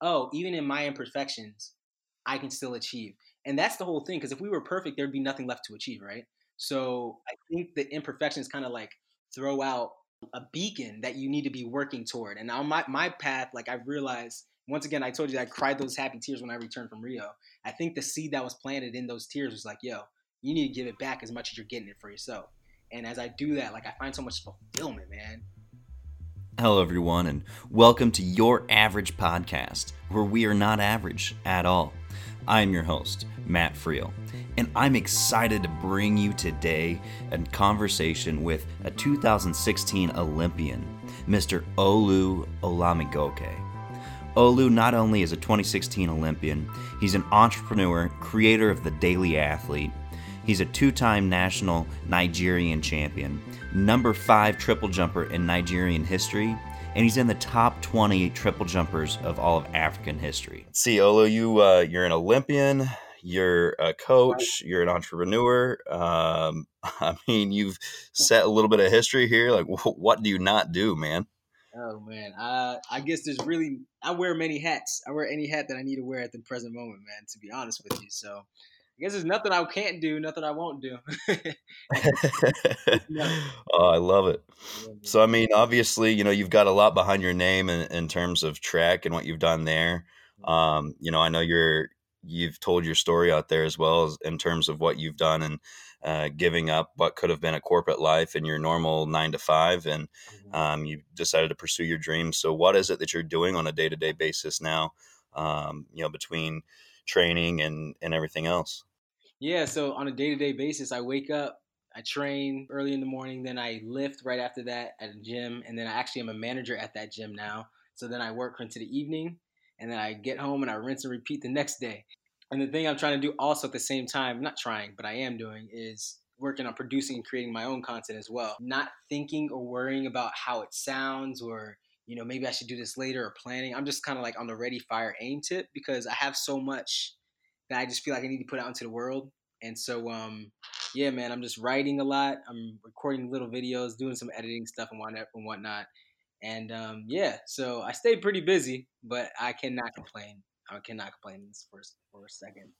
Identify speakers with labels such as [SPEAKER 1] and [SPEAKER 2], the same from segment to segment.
[SPEAKER 1] oh, even in my imperfections, I can still achieve. And that's the whole thing. Because if we were perfect, there'd be nothing left to achieve, right? So I think the imperfections kind of like throw out a beacon that you need to be working toward. And on my, my path, like I've realized, once again, I told you I cried those happy tears when I returned from Rio. I think the seed that was planted in those tears was like, yo, you need to give it back as much as you're getting it for yourself. And as I do that, like I find so much fulfillment, man.
[SPEAKER 2] Hello, everyone, and welcome to Your Average Podcast, where we are not average at all. I am your host, Matt Friel, and I'm excited to bring you today a conversation with a 2016 Olympian, Mr. Olu Olamigoke. Olu not only is a 2016 Olympian, he's an entrepreneur, creator of The Daily Athlete. He's a two time national Nigerian champion, number five triple jumper in Nigerian history, and he's in the top 20 triple jumpers of all of African history. See, Olu, you uh, you're an Olympian, you're a coach, you're an entrepreneur. Um, I mean, you've set a little bit of history here. Like, what do you not do, man?
[SPEAKER 1] Oh man, uh, I guess there's really I wear many hats. I wear any hat that I need to wear at the present moment, man. To be honest with you, so I guess there's nothing I can't do, nothing I won't do.
[SPEAKER 2] oh, I love it. So, I mean, obviously, you know, you've got a lot behind your name in, in terms of track and what you've done there. Mm-hmm. Um, you know, I know you're you've told your story out there as well as in terms of what you've done and uh, giving up what could have been a corporate life in your normal nine to five, and mm-hmm. um, you decided to pursue your dreams. So, what is it that you're doing on a day to day basis now? Um, you know, between training and and everything else.
[SPEAKER 1] Yeah, so on a day to day basis, I wake up, I train early in the morning, then I lift right after that at a gym, and then I actually am a manager at that gym now. So then I work into the evening, and then I get home and I rinse and repeat the next day. And the thing I'm trying to do also at the same time, not trying, but I am doing, is working on producing and creating my own content as well. Not thinking or worrying about how it sounds or, you know, maybe I should do this later or planning. I'm just kind of like on the ready, fire, aim tip because I have so much that I just feel like I need to put out into the world. And so, um, yeah, man, I'm just writing a lot. I'm recording little videos, doing some editing stuff and whatnot. And, um, yeah, so I stay pretty busy, but I cannot complain. I cannot complain for, for a second.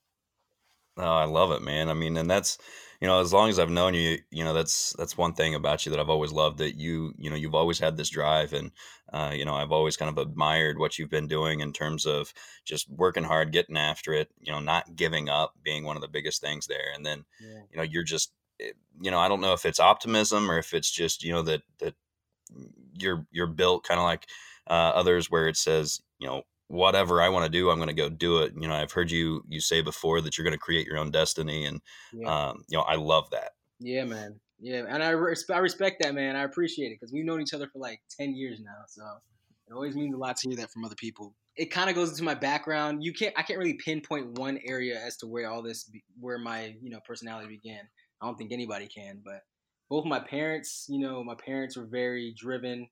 [SPEAKER 2] Oh, I love it, man. I mean, and that's you know, as long as I've known you, you know, that's that's one thing about you that I've always loved that you, you know, you've always had this drive, and uh, you know, I've always kind of admired what you've been doing in terms of just working hard, getting after it, you know, not giving up, being one of the biggest things there, and then, yeah. you know, you're just, eh, you know, I don't know if it's optimism or if it's just, you know, that that you're you're built kind of like uh, others where it says, you know, whatever I want to do, I'm going to go do it. You know, I've heard you you say before that you're going to create your own destiny, and yeah. um, you know, I love that.
[SPEAKER 1] Yeah, man. Yeah, and I, res- I respect that, man. I appreciate it because we've known each other for like ten years now, so it always means a lot to hear that from other people. It kind of goes into my background. You can't, I can't really pinpoint one area as to where all this, where my you know personality began. I don't think anybody can, but both my parents, you know, my parents were very driven.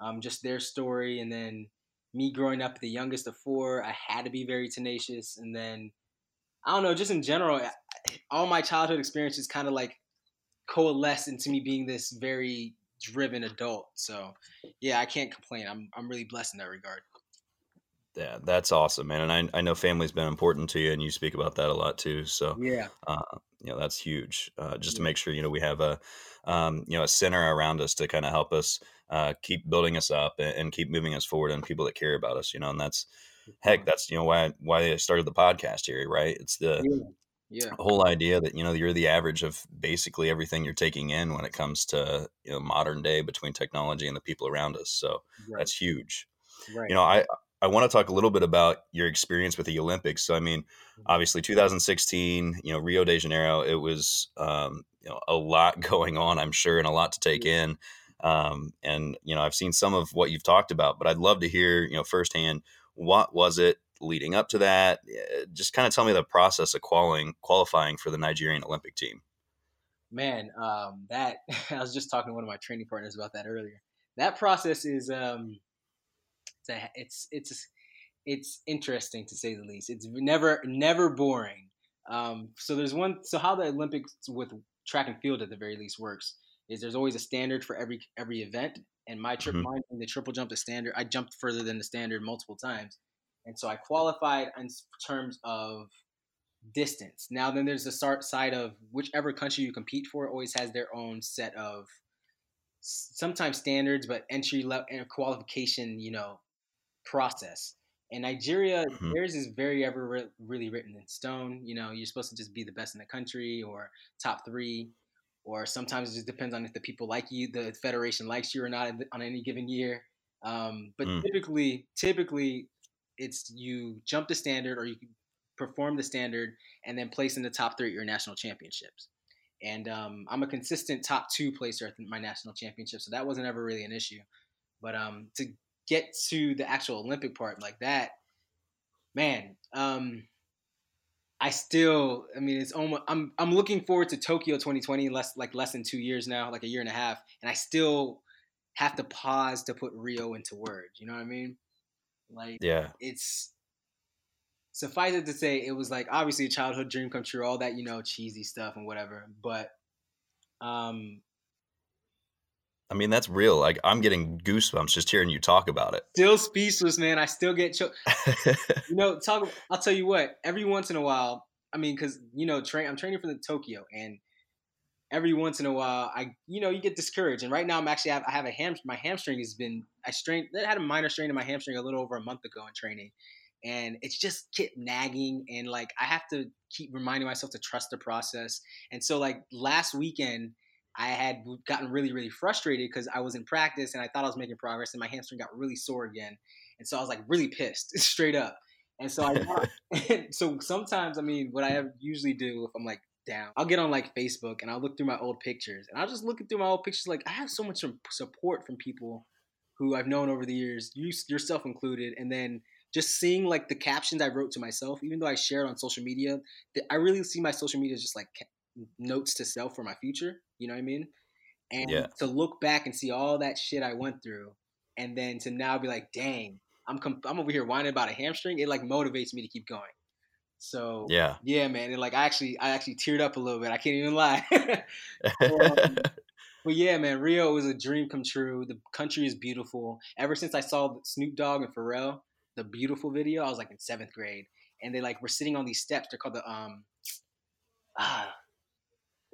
[SPEAKER 1] Um, just their story, and then me growing up the youngest of four, I had to be very tenacious. And then I don't know, just in general, all my childhood experiences kind of like coalesced into me being this very driven adult. So yeah, I can't complain. I'm I'm really blessed in that regard.
[SPEAKER 2] Yeah, that's awesome, man. And I, I know family's been important to you, and you speak about that a lot too. So
[SPEAKER 1] yeah,
[SPEAKER 2] uh, you know that's huge. Uh, just yeah. to make sure you know we have a um, you know a center around us to kind of help us uh, keep building us up and, and, keep moving us forward and people that care about us, you know, and that's heck, that's, you know, why, why I started the podcast here, right? It's the,
[SPEAKER 1] yeah. yeah.
[SPEAKER 2] whole idea that, you know, you're the average of basically everything you're taking in when it comes to, you know, modern day between technology and the people around us. So right. that's huge. Right. You know, I, I want to talk a little bit about your experience with the Olympics. So, I mean, mm-hmm. obviously 2016, you know, Rio de Janeiro, it was, um, you know, a lot going on, I'm sure, and a lot to take in. Um, and you know, I've seen some of what you've talked about, but I'd love to hear, you know, firsthand what was it leading up to that? Eh, just kind of tell me the process of qualifying qualifying for the Nigerian Olympic team.
[SPEAKER 1] Man, um, that I was just talking to one of my training partners about that earlier. That process is um, it's a, it's it's it's interesting to say the least. It's never never boring. Um, so there's one. So how the Olympics with track and field at the very least works is there's always a standard for every every event. And my trip, mm-hmm. mine, the triple jump, the standard. I jumped further than the standard multiple times, and so I qualified in terms of distance. Now, then there's the start side of whichever country you compete for always has their own set of sometimes standards, but entry level and qualification, you know, process. In Nigeria, mm-hmm. theirs is very ever re- really written in stone. You know, you're supposed to just be the best in the country or top three, or sometimes it just depends on if the people like you, the federation likes you or not on any given year. Um, but mm. typically, typically, it's you jump the standard or you perform the standard and then place in the top three at your national championships. And um, I'm a consistent top two placer at my national championship, so that wasn't ever really an issue. But um, to get to the actual Olympic part like that, man, um, I still, I mean, it's almost. I'm I'm looking forward to Tokyo 2020, less like less than two years now, like a year and a half, and I still have to pause to put Rio into words. You know what I mean? Like,
[SPEAKER 2] yeah,
[SPEAKER 1] it's suffice it to say, it was like obviously a childhood dream come true, all that you know, cheesy stuff and whatever. But, um,
[SPEAKER 2] I mean, that's real. Like I'm getting goosebumps just hearing you talk about it.
[SPEAKER 1] Still speechless, man. I still get choked. you know, talk. I'll tell you what. Every once in a while, I mean, because you know, train. I'm training for the Tokyo, and every once in a while, I you know you get discouraged. And right now, I'm actually I have, I have a ham. My hamstring has been I strained. I had a minor strain in my hamstring a little over a month ago in training, and it's just kept nagging. And like I have to keep reminding myself to trust the process. And so like last weekend. I had gotten really, really frustrated because I was in practice and I thought I was making progress, and my hamstring got really sore again, and so I was like really pissed, straight up. And so I, so sometimes, I mean, what I usually do if I'm like down. I'll get on like Facebook and I'll look through my old pictures and I'll just look through my old pictures. Like I have so much support from people who I've known over the years, you yourself included, and then just seeing like the captions I wrote to myself, even though I share it on social media, I really see my social media as just like notes to self for my future. You know what I mean? And yeah. to look back and see all that shit I went through, and then to now be like, dang, I'm I'm over here whining about a hamstring. It like motivates me to keep going. So
[SPEAKER 2] yeah,
[SPEAKER 1] yeah, man. And like I actually, I actually teared up a little bit. I can't even lie. um, but yeah, man, Rio was a dream come true. The country is beautiful. Ever since I saw Snoop Dogg and Pharrell, the beautiful video, I was like in seventh grade, and they like were sitting on these steps. They're called the um, ah,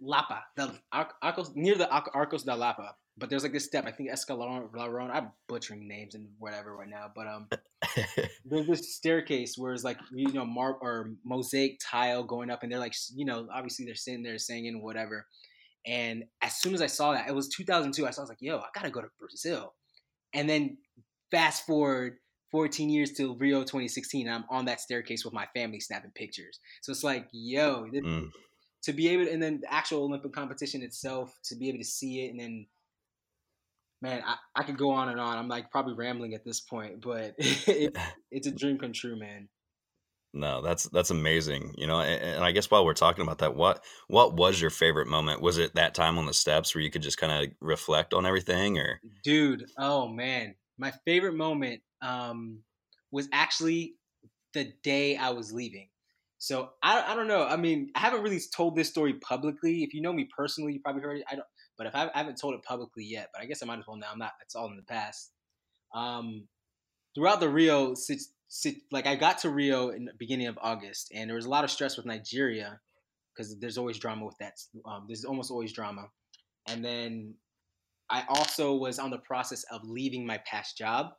[SPEAKER 1] Lapa, the Arcos near the Arcos de Lapa but there's like this step. I think Escalon, I'm butchering names and whatever right now, but um, there's this staircase where it's like you know mar or mosaic tile going up, and they're like you know obviously they're sitting there singing whatever. And as soon as I saw that, it was 2002. I saw I was like, yo, I gotta go to Brazil. And then fast forward 14 years till Rio 2016, I'm on that staircase with my family snapping pictures. So it's like, yo, mm. To be able, to, and then the actual Olympic competition itself, to be able to see it, and then man, I, I could go on and on. I'm like probably rambling at this point, but it, it's a dream come true, man.
[SPEAKER 2] No, that's that's amazing. You know, and, and, I guess while we're talking about that, what what was your favorite moment? Was it that time on the steps where you could just kind of reflect on everything, or?
[SPEAKER 1] Dude, oh man, my favorite moment um, was actually the day I was leaving. So I, I don't know. I mean, I haven't really told this story publicly. If you know me personally, you probably heard it. I don't. But if I, I haven't told it publicly yet, but I guess I might as well now. I'm not. It's all in the past. Um, throughout the Rio, like I got to Rio in the beginning of August, and there was a lot of stress with Nigeria because there's always drama with that. Um, there's almost always drama, and then I also was on the process of leaving my past job,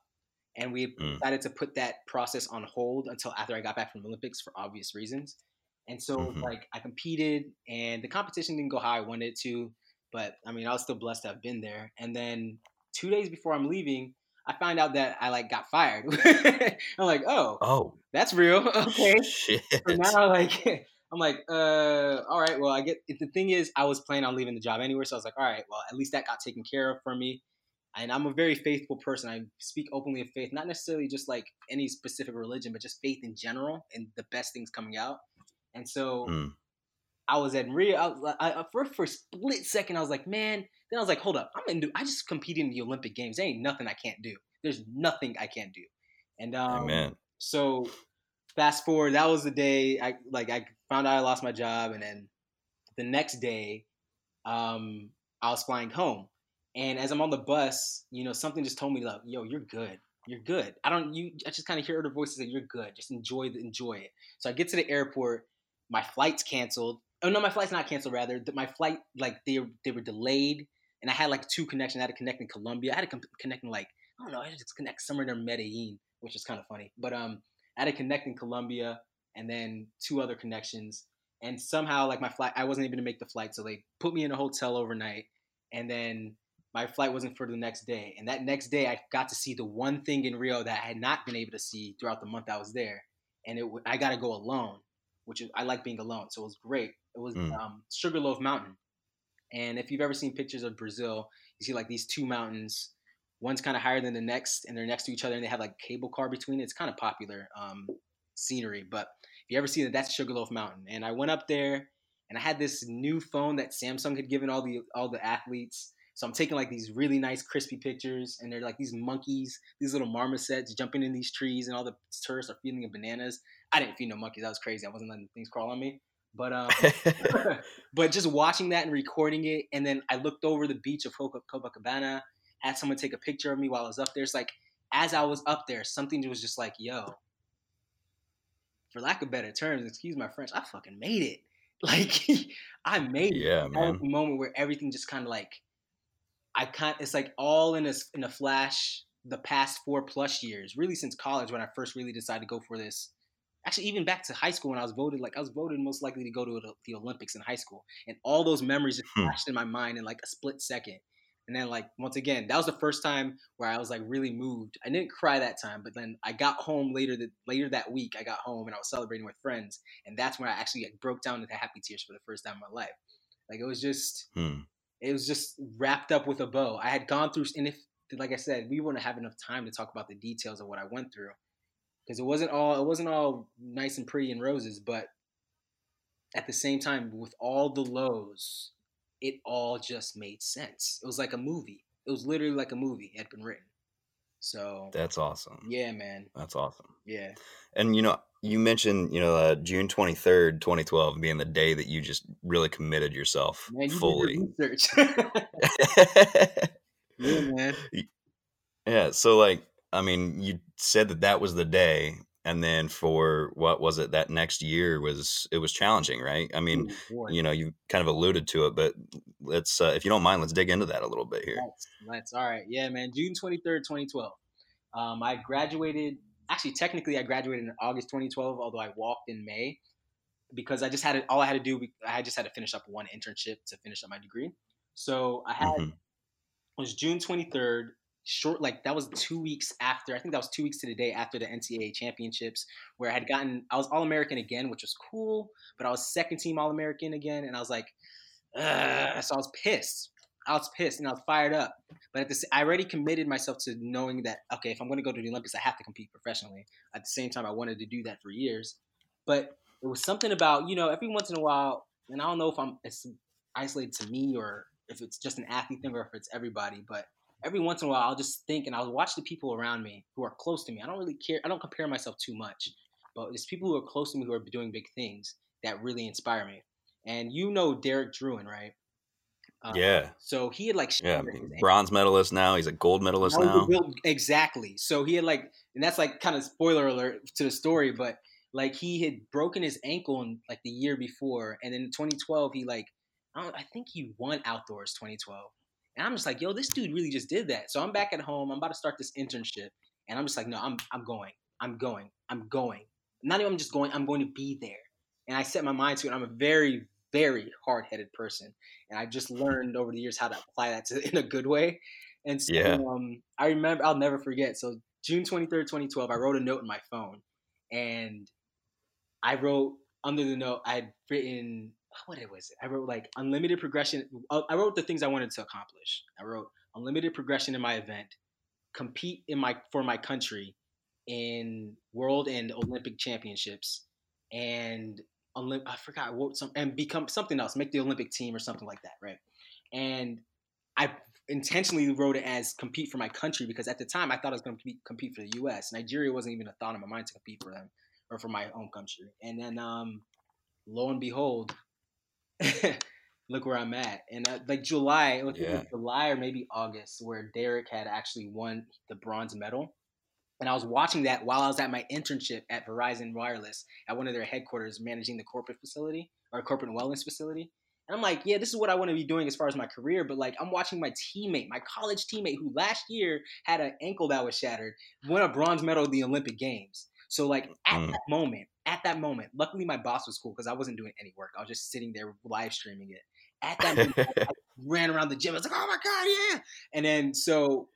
[SPEAKER 1] and we mm. decided to put that process on hold until after I got back from the Olympics for obvious reasons. And so, mm-hmm. like, I competed, and the competition didn't go how I wanted it to. But I mean, I was still blessed to have been there. And then two days before I'm leaving, I find out that I like got fired. I'm like, oh,
[SPEAKER 2] oh,
[SPEAKER 1] that's real. Okay. Shit. So now, like, I'm like, uh, all right. Well, I get. The thing is, I was planning on leaving the job anyway, so I was like, all right. Well, at least that got taken care of for me. And I'm a very faithful person. I speak openly of faith, not necessarily just like any specific religion, but just faith in general and the best things coming out. And so mm. I was at Rio. I, was, I, for for a split second, I was like, man. Then I was like, hold up, I'm do. I just competed in the Olympic Games. There ain't nothing I can't do. There's nothing I can't do. And um, Amen. so fast forward, that was the day I like I found out I lost my job, and then the next day, um, I was flying home. And as I'm on the bus, you know, something just told me like, yo, you're good. you're good. I don't you I just kind of hear other voices that you're good. Just enjoy the enjoy it. So I get to the airport, my flight's canceled. Oh no, my flight's not canceled rather. My flight like they they were delayed and I had like two connections. I had to connect in Colombia. I had to connect in like I don't know, I had to connect somewhere near Medellin, which is kind of funny. But um I had to connect in Colombia and then two other connections. And somehow like my flight I wasn't able to make the flight, so they put me in a hotel overnight and then my flight wasn't for the next day. And that next day, I got to see the one thing in Rio that I had not been able to see throughout the month I was there. And it, I got to go alone, which is, I like being alone. So it was great. It was mm. um, Sugarloaf Mountain. And if you've ever seen pictures of Brazil, you see like these two mountains. One's kind of higher than the next, and they're next to each other, and they have like cable car between. It's kind of popular um, scenery. But if you ever see that, that's Sugarloaf Mountain. And I went up there, and I had this new phone that Samsung had given all the all the athletes so I'm taking like these really nice crispy pictures, and they're like these monkeys, these little marmosets jumping in these trees, and all the tourists are feeding them bananas. I didn't feed no monkeys. That was crazy. I wasn't letting things crawl on me. But um, but just watching that and recording it, and then I looked over the beach of Copacabana, had someone take a picture of me while I was up there. It's like as I was up there, something was just like, yo, for lack of better terms, excuse my French, I fucking made it. Like I made
[SPEAKER 2] yeah,
[SPEAKER 1] it.
[SPEAKER 2] Man.
[SPEAKER 1] moment where everything just kind of like I can't. It's like all in a in a flash. The past four plus years, really since college, when I first really decided to go for this. Actually, even back to high school when I was voted, like I was voted most likely to go to the Olympics in high school, and all those memories just hmm. flashed in my mind in like a split second. And then, like once again, that was the first time where I was like really moved. I didn't cry that time, but then I got home later that later that week. I got home and I was celebrating with friends, and that's when I actually like, broke down into happy tears for the first time in my life. Like it was just, hmm it was just wrapped up with a bow. I had gone through, and if, like I said, we wouldn't have enough time to talk about the details of what I went through, because it wasn't all it wasn't all nice and pretty and roses, but at the same time, with all the lows, it all just made sense. It was like a movie. It was literally like a movie had been written. So
[SPEAKER 2] that's awesome.
[SPEAKER 1] Yeah, man.
[SPEAKER 2] That's awesome.
[SPEAKER 1] Yeah.
[SPEAKER 2] And you know, you mentioned you know uh, June twenty third, twenty twelve, being the day that you just really committed yourself man, you fully.
[SPEAKER 1] yeah, man.
[SPEAKER 2] Yeah. So like, I mean, you said that that was the day, and then for what was it that next year was it was challenging, right? I mean, Ooh, you know, you kind of alluded to it, but let's uh, if you don't mind, let's dig into that a little bit here.
[SPEAKER 1] Let's, let's all right. Yeah, man. June twenty third, twenty twelve. Um, I graduated actually technically I graduated in August 2012, although I walked in May because I just had it. All I had to do, I just had to finish up one internship to finish up my degree. So I had mm-hmm. was June 23rd. Short, like that was two weeks after. I think that was two weeks to the day after the NCAA championships, where I had gotten. I was All American again, which was cool, but I was second team All American again, and I was like, so I was pissed. I was pissed and I was fired up. But at the, I already committed myself to knowing that okay, if I'm going to go to the Olympics, I have to compete professionally. At the same time, I wanted to do that for years, but it was something about you know every once in a while, and I don't know if I'm it's isolated to me or if it's just an athlete thing or if it's everybody, but every once in a while I'll just think and I'll watch the people around me who are close to me. I don't really care. I don't compare myself too much, but it's people who are close to me who are doing big things that really inspire me. And you know Derek Drouin, right?
[SPEAKER 2] Um, yeah.
[SPEAKER 1] So he had like
[SPEAKER 2] yeah, bronze medalist now. He's a gold medalist now.
[SPEAKER 1] Exactly. So he had like, and that's like kind of spoiler alert to the story, but like he had broken his ankle in like the year before, and then in 2012 he like, I, I think he won outdoors 2012, and I'm just like, yo, this dude really just did that. So I'm back at home. I'm about to start this internship, and I'm just like, no, I'm I'm going, I'm going, I'm going. Not even I'm just going, I'm going to be there. And I set my mind to it. I'm a very very hard headed person. And I just learned over the years how to apply that to, in a good way. And so yeah. um, I remember, I'll never forget. So June 23rd, 2012, I wrote a note in my phone and I wrote under the note, I had written, what was it? I wrote like unlimited progression. Uh, I wrote the things I wanted to accomplish. I wrote unlimited progression in my event, compete in my, for my country in world and Olympic championships and Olymp- I forgot what some and become something else, make the Olympic team or something like that, right? And I intentionally wrote it as compete for my country because at the time I thought I was going to compete for the U.S. Nigeria wasn't even a thought in my mind to compete for them or for my own country. And then, um, lo and behold, look where I'm at. And uh, like July, it was yeah. July or maybe August, where Derek had actually won the bronze medal. And I was watching that while I was at my internship at Verizon Wireless at one of their headquarters, managing the corporate facility or corporate wellness facility. And I'm like, yeah, this is what I want to be doing as far as my career. But like, I'm watching my teammate, my college teammate, who last year had an ankle that was shattered, won a bronze medal at the Olympic Games. So like at mm. that moment, at that moment, luckily my boss was cool because I wasn't doing any work. I was just sitting there live streaming it. At that moment, I ran around the gym. I was like, oh my god, yeah! And then so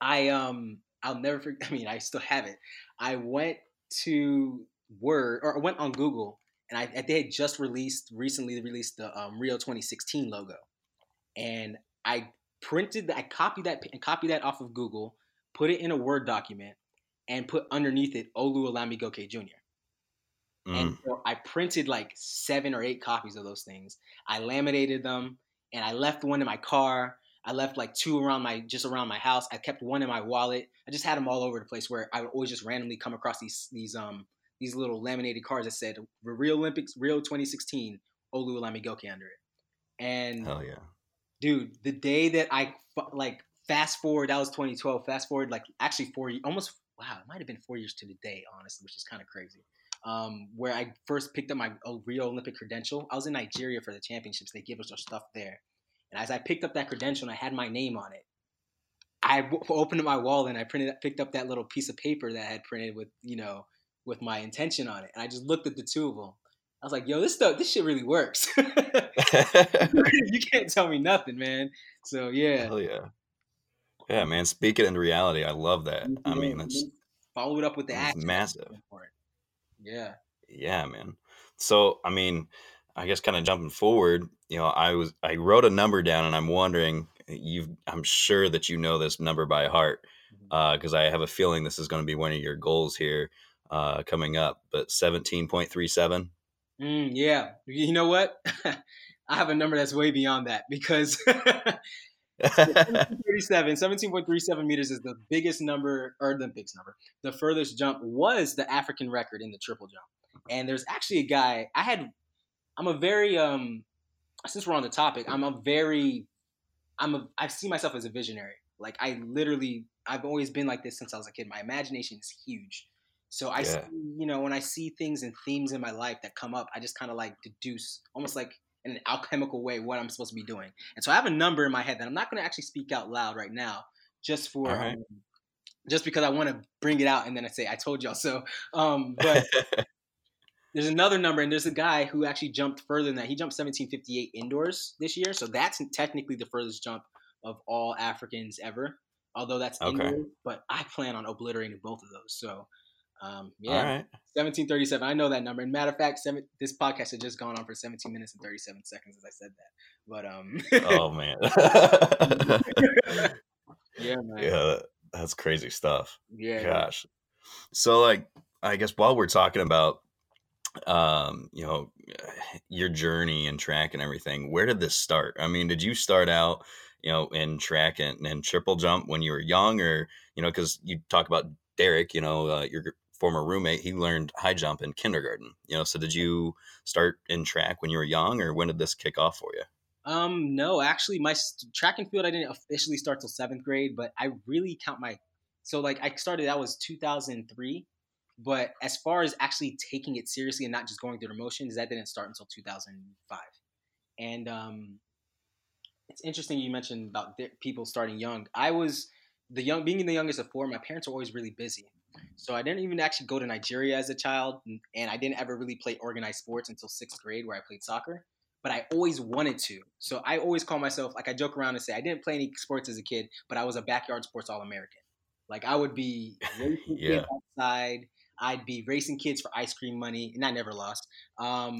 [SPEAKER 1] I um I'll never forget. I mean, I still have it. I went to Word or I went on Google and I they had just released recently released the um, Rio 2016 logo, and I printed I copied that and copied that off of Google, put it in a Word document, and put underneath it Olu Olamigoke Jr. Mm. And so I printed like seven or eight copies of those things. I laminated them, and I left one in my car. I left like two around my just around my house. I kept one in my wallet. I just had them all over the place where I would always just randomly come across these these um these little laminated cards that said Rio Olympics Rio 2016 Olu Olamigoke under it. And
[SPEAKER 2] hell yeah,
[SPEAKER 1] dude, the day that I like fast forward, that was 2012. Fast forward like actually four almost wow, it might have been four years to the day, honestly, which is kind of crazy. Um, where I first picked up my Rio Olympic credential. I was in Nigeria for the championships. They give us our stuff there. And as I picked up that credential and I had my name on it, I w- opened up my wallet and I printed, picked up that little piece of paper that I had printed with, you know, with my intention on it. And I just looked at the two of them. I was like, yo, this stuff, this shit really works. you can't tell me nothing, man. So yeah.
[SPEAKER 2] Hell yeah. Yeah, man. Speak it into reality. I love that. I mean, that's
[SPEAKER 1] follow it up with the
[SPEAKER 2] action. Massive.
[SPEAKER 1] Yeah.
[SPEAKER 2] Yeah, man. So, I mean, I guess kind of jumping forward, you know, I was I wrote a number down, and I'm wondering, you, I'm sure that you know this number by heart, because mm-hmm. uh, I have a feeling this is going to be one of your goals here uh, coming up. But 17.37.
[SPEAKER 1] Mm, yeah, you know what? I have a number that's way beyond that because 17.37, 17.37 meters is the biggest number, or the biggest number. The furthest jump was the African record in the triple jump. And there's actually a guy, I had, I'm a very, um, since we're on the topic, I'm a very, I'm a, I see myself as a visionary. Like I literally, I've always been like this since I was a kid. My imagination is huge. So I, yeah. see, you know, when I see things and themes in my life that come up, I just kind of like deduce, almost like in an alchemical way what I'm supposed to be doing. And so I have a number in my head that I'm not going to actually speak out loud right now, just for right. um, just because I want to bring it out and then I say I told y'all so. Um, but there's another number, and there's a guy who actually jumped further than that. He jumped 1758 indoors this year, so that's technically the furthest jump of all Africans ever. Although that's okay. indoors, but I plan on obliterating both of those. So um, yeah, All right. 1737. I know that number. And matter of fact, seven, this podcast had just gone on for 17 minutes and 37 seconds as I said that. But um
[SPEAKER 2] Oh man.
[SPEAKER 1] yeah, man.
[SPEAKER 2] Yeah, that's crazy stuff.
[SPEAKER 1] Yeah.
[SPEAKER 2] Gosh. So like I guess while we're talking about um, you know, your journey and track and everything, where did this start? I mean, did you start out, you know, in track and, and triple jump when you were young or, you know, because you talk about Derek, you know, uh, your former roommate, he learned high jump in kindergarten. You know, so did you start in track when you were young, or when did this kick off for you?
[SPEAKER 1] Um, no, actually, my track and field I didn't officially start till seventh grade, but I really count my so like I started that was 2003, but as far as actually taking it seriously and not just going through the motions, that didn't start until 2005. And um, it's interesting you mentioned about people starting young. I was the young being the youngest of four. My parents were always really busy, so I didn't even actually go to Nigeria as a child, and I didn't ever really play organized sports until sixth grade, where I played soccer. But I always wanted to. So I always call myself like I joke around and say I didn't play any sports as a kid, but I was a backyard sports all American. Like I would be racing yeah. outside. I'd be racing kids for ice cream money, and I never lost. Um,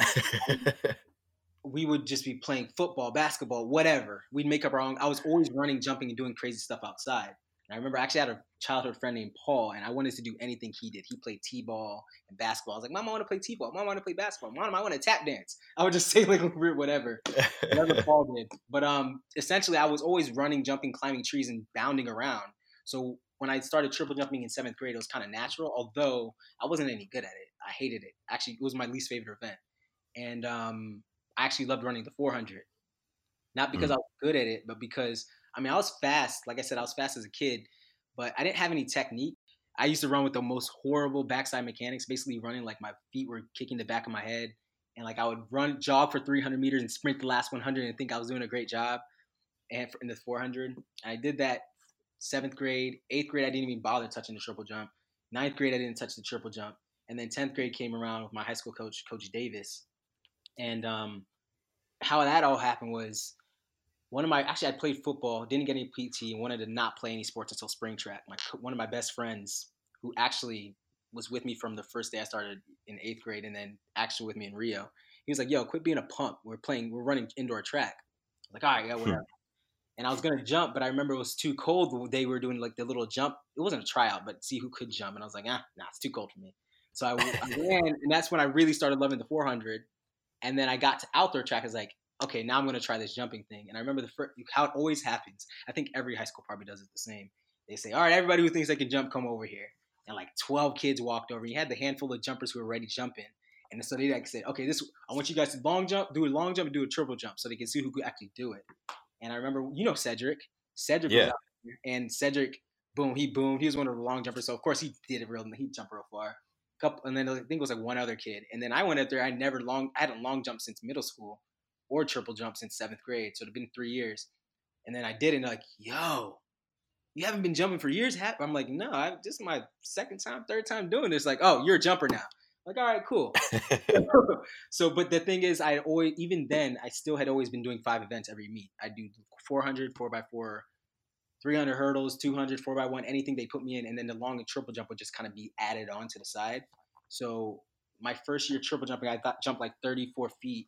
[SPEAKER 1] we would just be playing football, basketball, whatever. We'd make up our own. I was always running, jumping, and doing crazy stuff outside. I remember I actually had a childhood friend named Paul, and I wanted to do anything he did. He played t-ball and basketball. I was like, Mom, I want to play t-ball. Mom, I want to play basketball. Mom, I want to tap dance. I would just say like whatever, whatever Paul did. But um, essentially, I was always running, jumping, climbing trees, and bounding around. So when I started triple jumping in seventh grade, it was kind of natural. Although I wasn't any good at it. I hated it. Actually, it was my least favorite event, and um, I actually loved running the 400. Not because mm. I was good at it, but because I mean, I was fast. Like I said, I was fast as a kid, but I didn't have any technique. I used to run with the most horrible backside mechanics, basically running like my feet were kicking the back of my head. And like I would run, jog for 300 meters and sprint the last 100 and think I was doing a great job. And in the 400, I did that seventh grade, eighth grade, I didn't even bother touching the triple jump. Ninth grade, I didn't touch the triple jump. And then 10th grade came around with my high school coach, Coach Davis. And um, how that all happened was one of my actually I played football, didn't get any PT, wanted to not play any sports until spring track. My one of my best friends, who actually was with me from the first day I started in eighth grade, and then actually with me in Rio, he was like, "Yo, quit being a pump. We're playing, we're running indoor track." I was like, all right, yeah, hmm. whatever. And I was gonna jump, but I remember it was too cold. They were doing like the little jump. It wasn't a tryout, but see who could jump. And I was like, ah, nah, it's too cold for me. So I, I ran, and that's when I really started loving the 400. And then I got to outdoor track. I was like, okay, now I'm going to try this jumping thing. And I remember the first, how it always happens. I think every high school probably does it the same. They say, all right, everybody who thinks they can jump, come over here. And like 12 kids walked over. You had the handful of jumpers who were ready jumping. And so they like said, okay, this I want you guys to long jump, do a long jump, and do a triple jump, so they can see who could actually do it. And I remember, you know, Cedric. Cedric yeah. and Cedric, boom, he boomed. He was one of the long jumpers, so of course he did it real. He jumped real far. Couple, and then I think it was like one other kid. And then I went out there. I never long, I hadn't long jumped since middle school or triple jump since seventh grade. So it'd been three years. And then I did it and like, yo, you haven't been jumping for years? I'm like, no, I, this is my second time, third time doing this. Like, oh, you're a jumper now. Like, all right, cool. so, but the thing is, I always, even then, I still had always been doing five events every meet. I do 400, 4x4, 300 hurdles, 200, 4x1, anything they put me in. And then the long and triple jump would just kind of be added on to the side. So, my first year triple jumping, I got, jumped like 34 feet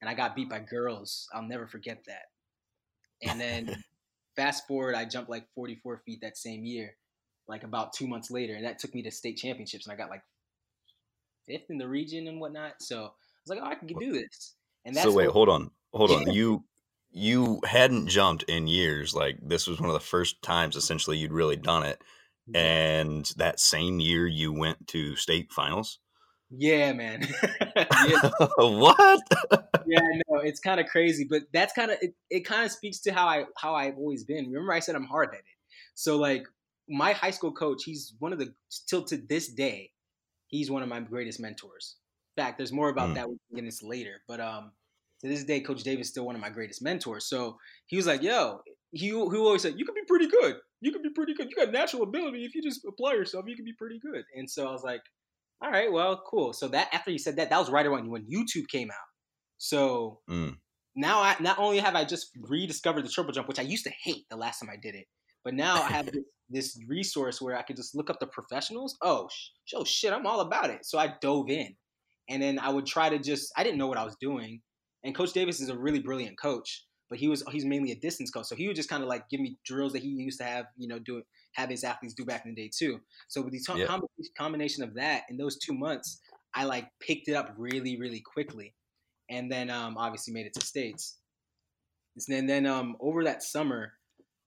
[SPEAKER 1] and I got beat by girls. I'll never forget that. And then fast forward, I jumped like 44 feet that same year, like about two months later, and that took me to state championships, and I got like fifth in the region and whatnot. So I was like, oh, I can do this.
[SPEAKER 2] And that's so wait, what, hold on, hold on. you you hadn't jumped in years. Like this was one of the first times essentially you'd really done it. And that same year you went to state finals.
[SPEAKER 1] Yeah, man.
[SPEAKER 2] yeah. what?
[SPEAKER 1] yeah, no, it's kind of crazy, but that's kind of it, it kind of speaks to how I how I've always been. Remember I said I'm hard-headed. So like my high school coach, he's one of the still to this day, he's one of my greatest mentors. In fact, there's more about mm. that we can get into later. But um, to this day, Coach Davis is still one of my greatest mentors. So he was like, "Yo," he he always said, "You can be pretty good. You can be pretty good. You got natural ability. If you just apply yourself, you can be pretty good." And so I was like, "All right, well, cool." So that after he said that, that was right around when YouTube came out. So mm. now I not only have I just rediscovered the triple jump, which I used to hate the last time I did it, but now I have this, this resource where I could just look up the professionals. Oh, sh- oh shit, I'm all about it. So I dove in, and then I would try to just I didn't know what I was doing. And Coach Davis is a really brilliant coach, but he was he's mainly a distance coach, so he would just kind of like give me drills that he used to have, you know, do have his athletes do back in the day too. So with the t- yeah. combination of that in those two months, I like picked it up really really quickly, and then um, obviously made it to states. And then um, over that summer,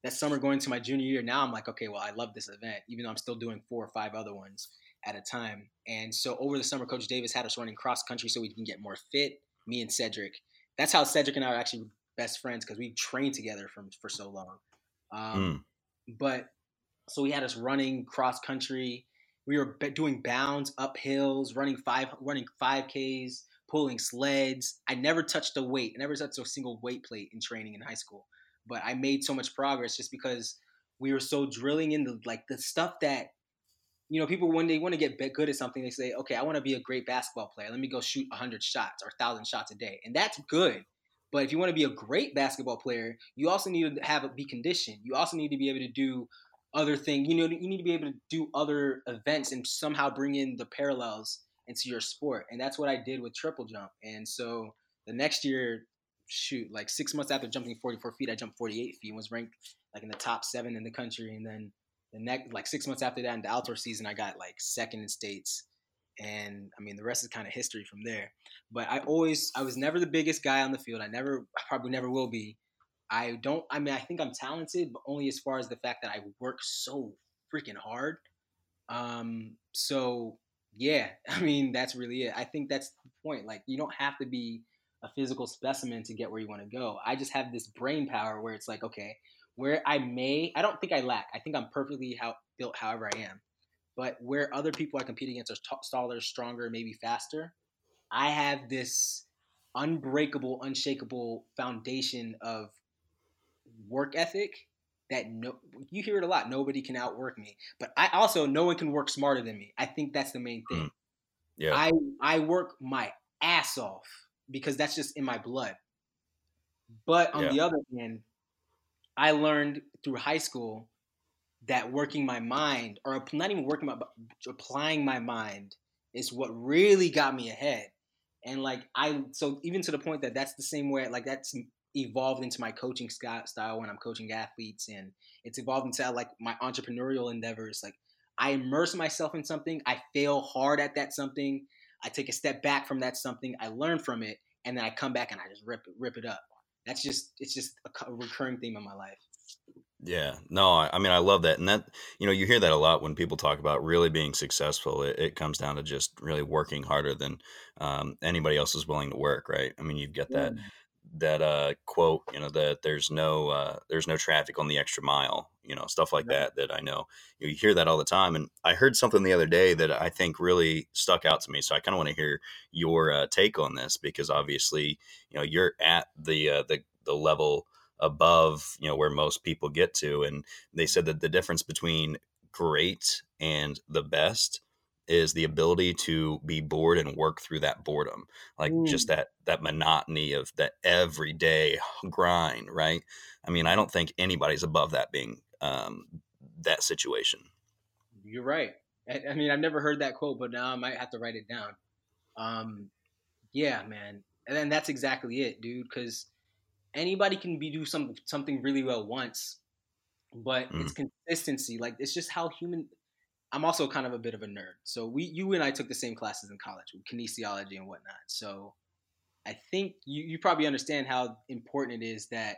[SPEAKER 1] that summer going to my junior year, now I'm like, okay, well, I love this event, even though I'm still doing four or five other ones at a time. And so over the summer, Coach Davis had us running cross country so we can get more fit. Me and Cedric. That's how Cedric and I are actually best friends because we trained together from for so long. Um, mm. But so he had us running cross country. We were doing bounds up hills, running five running five Ks, pulling sleds. I never touched a weight. I never touched a single weight plate in training in high school but I made so much progress just because we were so drilling in the like the stuff that you know people when they want to get good at something they say okay I want to be a great basketball player. Let me go shoot 100 shots or 1000 shots a day. And that's good. But if you want to be a great basketball player you also need to have be conditioned. You also need to be able to do other things you know you need to be able to do other events and somehow bring in the parallels into your sport. And that's what I did with triple jump. And so the next year shoot, like six months after jumping 44 feet, I jumped 48 feet and was ranked like in the top seven in the country. And then the next, like six months after that, in the outdoor season, I got like second in states. And I mean, the rest is kind of history from there. But I always, I was never the biggest guy on the field. I never, I probably never will be. I don't, I mean, I think I'm talented, but only as far as the fact that I work so freaking hard. Um, so yeah, I mean, that's really it. I think that's the point. Like, you don't have to be a physical specimen to get where you want to go. I just have this brain power where it's like, okay, where I may, I don't think I lack. I think I'm perfectly how, built however I am. but where other people I compete against are t- taller, stronger, maybe faster, I have this unbreakable, unshakable foundation of work ethic that no you hear it a lot nobody can outwork me but i also no one can work smarter than me i think that's the main thing mm. yeah i i work my ass off because that's just in my blood but on yeah. the other hand i learned through high school that working my mind or not even working my applying my mind is what really got me ahead and like i so even to the point that that's the same way like that's evolved into my coaching style when I'm coaching athletes, and it's evolved into like my entrepreneurial endeavors. Like I immerse myself in something, I fail hard at that something, I take a step back from that something, I learn from it, and then I come back and I just rip it, rip it up. That's just it's just a recurring theme in my life.
[SPEAKER 2] Yeah, no, I, I, mean, I love that. And that, you know, you hear that a lot when people talk about really being successful. It, it comes down to just really working harder than um, anybody else is willing to work, right? I mean, you've got that that uh, quote, you know, that there's no uh, there's no traffic on the extra mile, you know, stuff like that. That I know you, know, you hear that all the time. And I heard something the other day that I think really stuck out to me. So I kind of want to hear your uh, take on this because obviously, you know, you're at the uh, the the level above, you know, where most people get to, and they said that the difference between great and the best is the ability to be bored and work through that boredom like mm. just that that monotony of that everyday grind right i mean i don't think anybody's above that being um, that situation
[SPEAKER 1] you're right I, I, mean i've never heard that quote but now i might have to write it down um, yeah man and then that's exactly it dude because anybody can be do some something really well once but mm. it's consistency like it's just how human I'm also kind of a bit of a nerd. So we, you and I took the same classes in college, kinesiology and whatnot. So I think you, you probably understand how important it is that,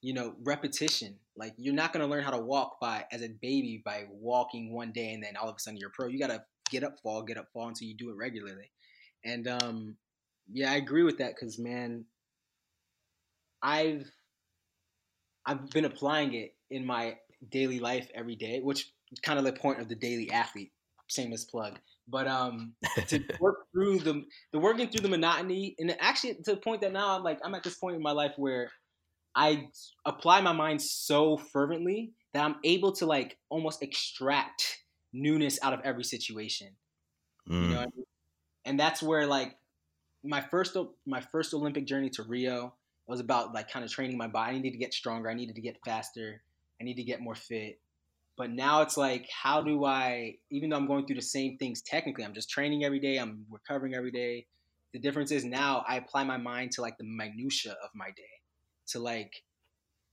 [SPEAKER 1] you know, repetition. Like you're not going to learn how to walk by as a baby by walking one day and then all of a sudden you're a pro. You got to get up, fall, get up, fall until you do it regularly. And um, yeah, I agree with that because man, I've I've been applying it in my daily life every day, which kind of the point of the daily athlete. same as plug. But um, to work through the the working through the monotony, and actually to the point that now I'm like I'm at this point in my life where I apply my mind so fervently that I'm able to like almost extract newness out of every situation. Mm. You know, I mean? and that's where like my first my first Olympic journey to Rio was about like kind of training my body. I needed to get stronger. I needed to get faster. I need to get more fit. But now it's like, how do I, even though I'm going through the same things technically, I'm just training every day, I'm recovering every day. The difference is now I apply my mind to like the minutia of my day, to like,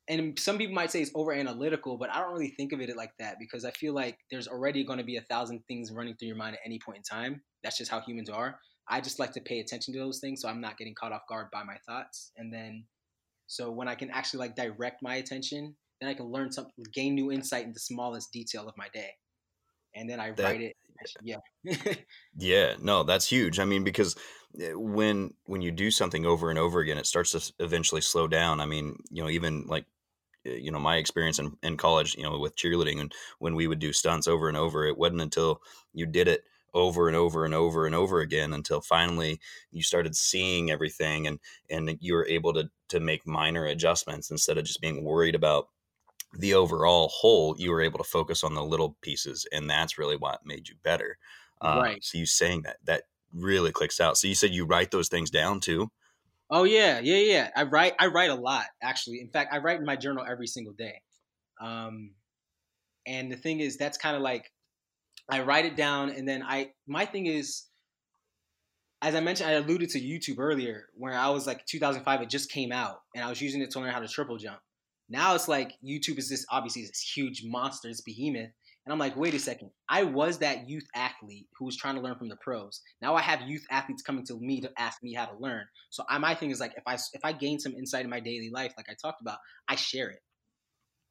[SPEAKER 1] and some people might say it's over analytical, but I don't really think of it like that because I feel like there's already going to be a thousand things running through your mind at any point in time. That's just how humans are. I just like to pay attention to those things so I'm not getting caught off guard by my thoughts. And then, so when I can actually like direct my attention then I can learn something, gain new insight in the smallest detail of my day, and then I that, write it. Yeah.
[SPEAKER 2] yeah. No, that's huge. I mean, because eh, when when you do something over and over again, it starts to eventually slow down. I mean, you know, even like eh, you know my experience in, in college you know with cheerleading and when we would do stunts over and over it wasn't until you did it over and over and over and over again until finally you started seeing everything and and you were able to to make minor adjustments instead of just being worried about the overall whole, you were able to focus on the little pieces, and that's really what made you better. Uh, right. So you saying that that really clicks out. So you said you write those things down too.
[SPEAKER 1] Oh yeah, yeah, yeah. I write. I write a lot actually. In fact, I write in my journal every single day. Um, and the thing is, that's kind of like I write it down, and then I. My thing is, as I mentioned, I alluded to YouTube earlier, where I was like 2005. It just came out, and I was using it to learn how to triple jump. Now it's like YouTube is this obviously this huge monster, this behemoth. And I'm like, wait a second. I was that youth athlete who was trying to learn from the pros. Now I have youth athletes coming to me to ask me how to learn. So I, my thing is like, if I if I gain some insight in my daily life, like I talked about, I share it.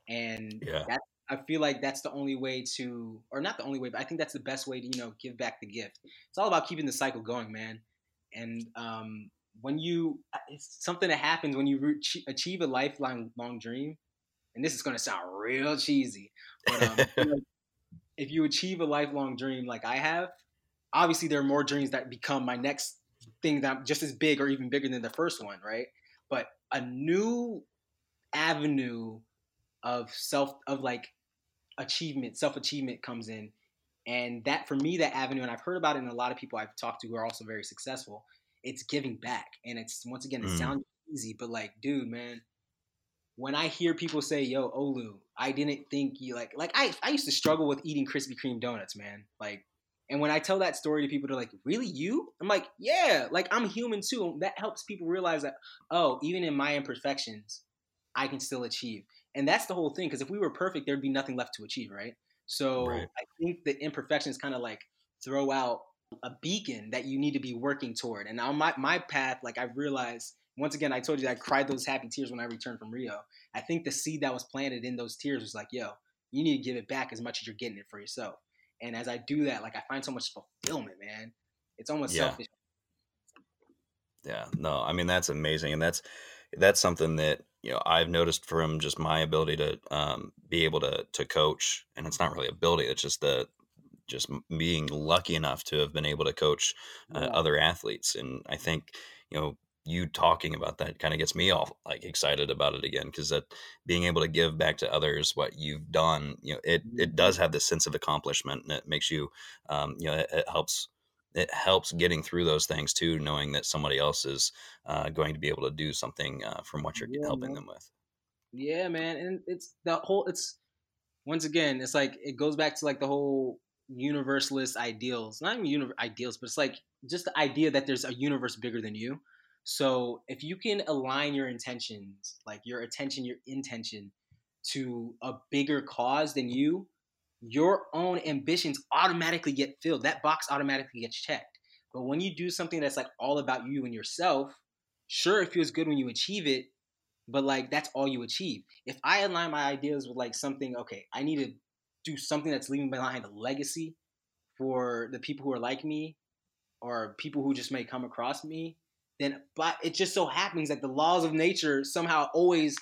[SPEAKER 1] And yeah. that, I feel like that's the only way to, or not the only way, but I think that's the best way to you know give back the gift. It's all about keeping the cycle going, man. And um, when you uh, it's something that happens when you re- achieve a lifelong long dream and this is going to sound real cheesy but um, if you achieve a lifelong dream like I have, obviously there are more dreams that become my next thing that just as big or even bigger than the first one, right? But a new avenue of self of like achievement, self achievement comes in. And that for me, that avenue, and I've heard about it in a lot of people I've talked to who are also very successful, it's giving back. And it's once again, it mm. sounds easy, but like, dude, man, when I hear people say, "Yo, Olu, I didn't think you like like I I used to struggle with eating Krispy Kreme donuts, man. Like, and when I tell that story to people, they're like, "Really, you?" I'm like, "Yeah, like I'm human too." That helps people realize that oh, even in my imperfections, I can still achieve. And that's the whole thing. Because if we were perfect, there'd be nothing left to achieve, right? So right. I think the imperfections kind of like throw out a beacon that you need to be working toward. And on my my path, like I've realized once again, I told you I cried those happy tears when I returned from Rio. I think the seed that was planted in those tears was like, yo, you need to give it back as much as you're getting it for yourself. And as I do that, like I find so much fulfillment, man. It's almost yeah. selfish.
[SPEAKER 2] Yeah, no, I mean that's amazing, and that's that's something that you know I've noticed from just my ability to um, be able to to coach, and it's not really ability; it's just the just being lucky enough to have been able to coach uh, yeah. other athletes, and I think you know you talking about that kind of gets me all like excited about it again because that being able to give back to others what you've done you know it it mm-hmm. does have this sense of accomplishment and it makes you um, you know it, it, helps it helps getting through those things too knowing that somebody else is uh, going to be able to do something uh, from what you're yeah, helping
[SPEAKER 1] man.
[SPEAKER 2] them with
[SPEAKER 1] yeah man and it's the whole it's once again it's like it goes back to like the whole universalist ideals not even universe ideals but it's like just the idea that there's a universe bigger than you so if you can align your intentions, like your attention, your intention to a bigger cause than you, your own ambitions automatically get filled. That box automatically gets checked. But when you do something that's like all about you and yourself, sure, it feels good when you achieve it, but like that's all you achieve. If I align my ideas with like something, okay, I need to do something that's leaving behind a legacy for the people who are like me or people who just may come across me, then but it just so happens that the laws of nature somehow always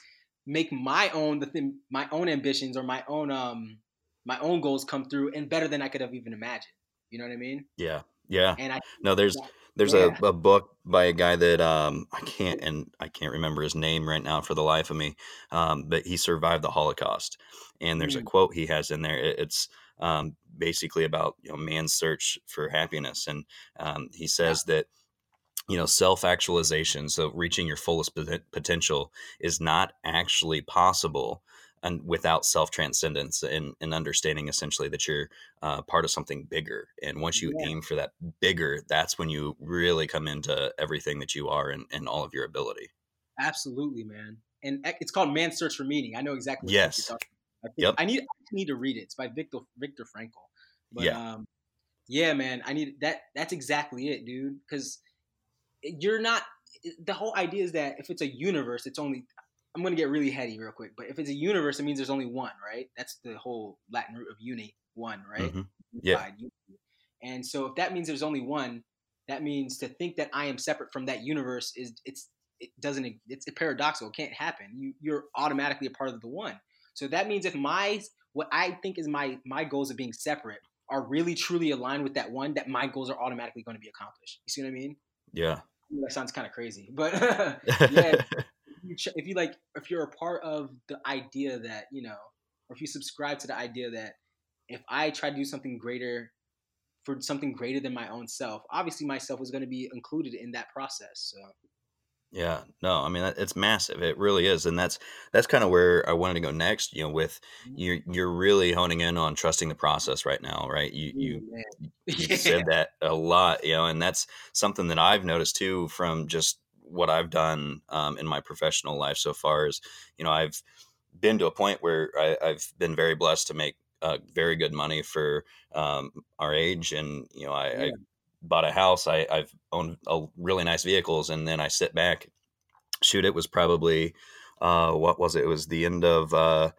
[SPEAKER 1] make my own the thing my own ambitions or my own um my own goals come through and better than I could have even imagined. You know what I mean?
[SPEAKER 2] Yeah. Yeah. And I no there's there's yeah. a, a book by a guy that um I can't and I can't remember his name right now for the life of me. Um, but he survived the Holocaust. And there's mm. a quote he has in there. It, it's um, basically about you know man's search for happiness, and um, he says yeah. that you know self-actualization so reaching your fullest potential is not actually possible and without self-transcendence and, and understanding essentially that you're uh, part of something bigger and once you yeah. aim for that bigger that's when you really come into everything that you are and, and all of your ability
[SPEAKER 1] absolutely man and it's called man's search for meaning i know exactly
[SPEAKER 2] yes
[SPEAKER 1] I, yep. I need I need to read it it's by Viktor Viktor frankl but yeah. um yeah man i need that that's exactly it dude because you're not the whole idea is that if it's a universe, it's only I'm gonna get really heady real quick, but if it's a universe, it means there's only one, right? That's the whole Latin root of uni, one, right? Mm-hmm.
[SPEAKER 2] Yeah.
[SPEAKER 1] And so if that means there's only one, that means to think that I am separate from that universe is it's it doesn't it's paradoxical. It can't happen. You you're automatically a part of the one. So that means if my what I think is my my goals of being separate are really truly aligned with that one, that my goals are automatically going to be accomplished. You see what I mean?
[SPEAKER 2] Yeah
[SPEAKER 1] that sounds kind of crazy, but yeah, if you like, if you're a part of the idea that you know, or if you subscribe to the idea that if I try to do something greater for something greater than my own self, obviously myself was going to be included in that process. So
[SPEAKER 2] yeah, no, I mean it's massive. It really is, and that's that's kind of where I wanted to go next. You know, with mm-hmm. you're you, you're really honing in on trusting the process right now, right? You you, mm, you said that a lot, you know, and that's something that I've noticed too from just what I've done um, in my professional life so far. Is you know I've been to a point where I, have been very blessed to make uh, very good money for um, our age, and you know I, yeah. I bought a house. I, I've owned a really nice vehicles, and then I sit back. Shoot, it was probably uh, what was it? It was the end of uh,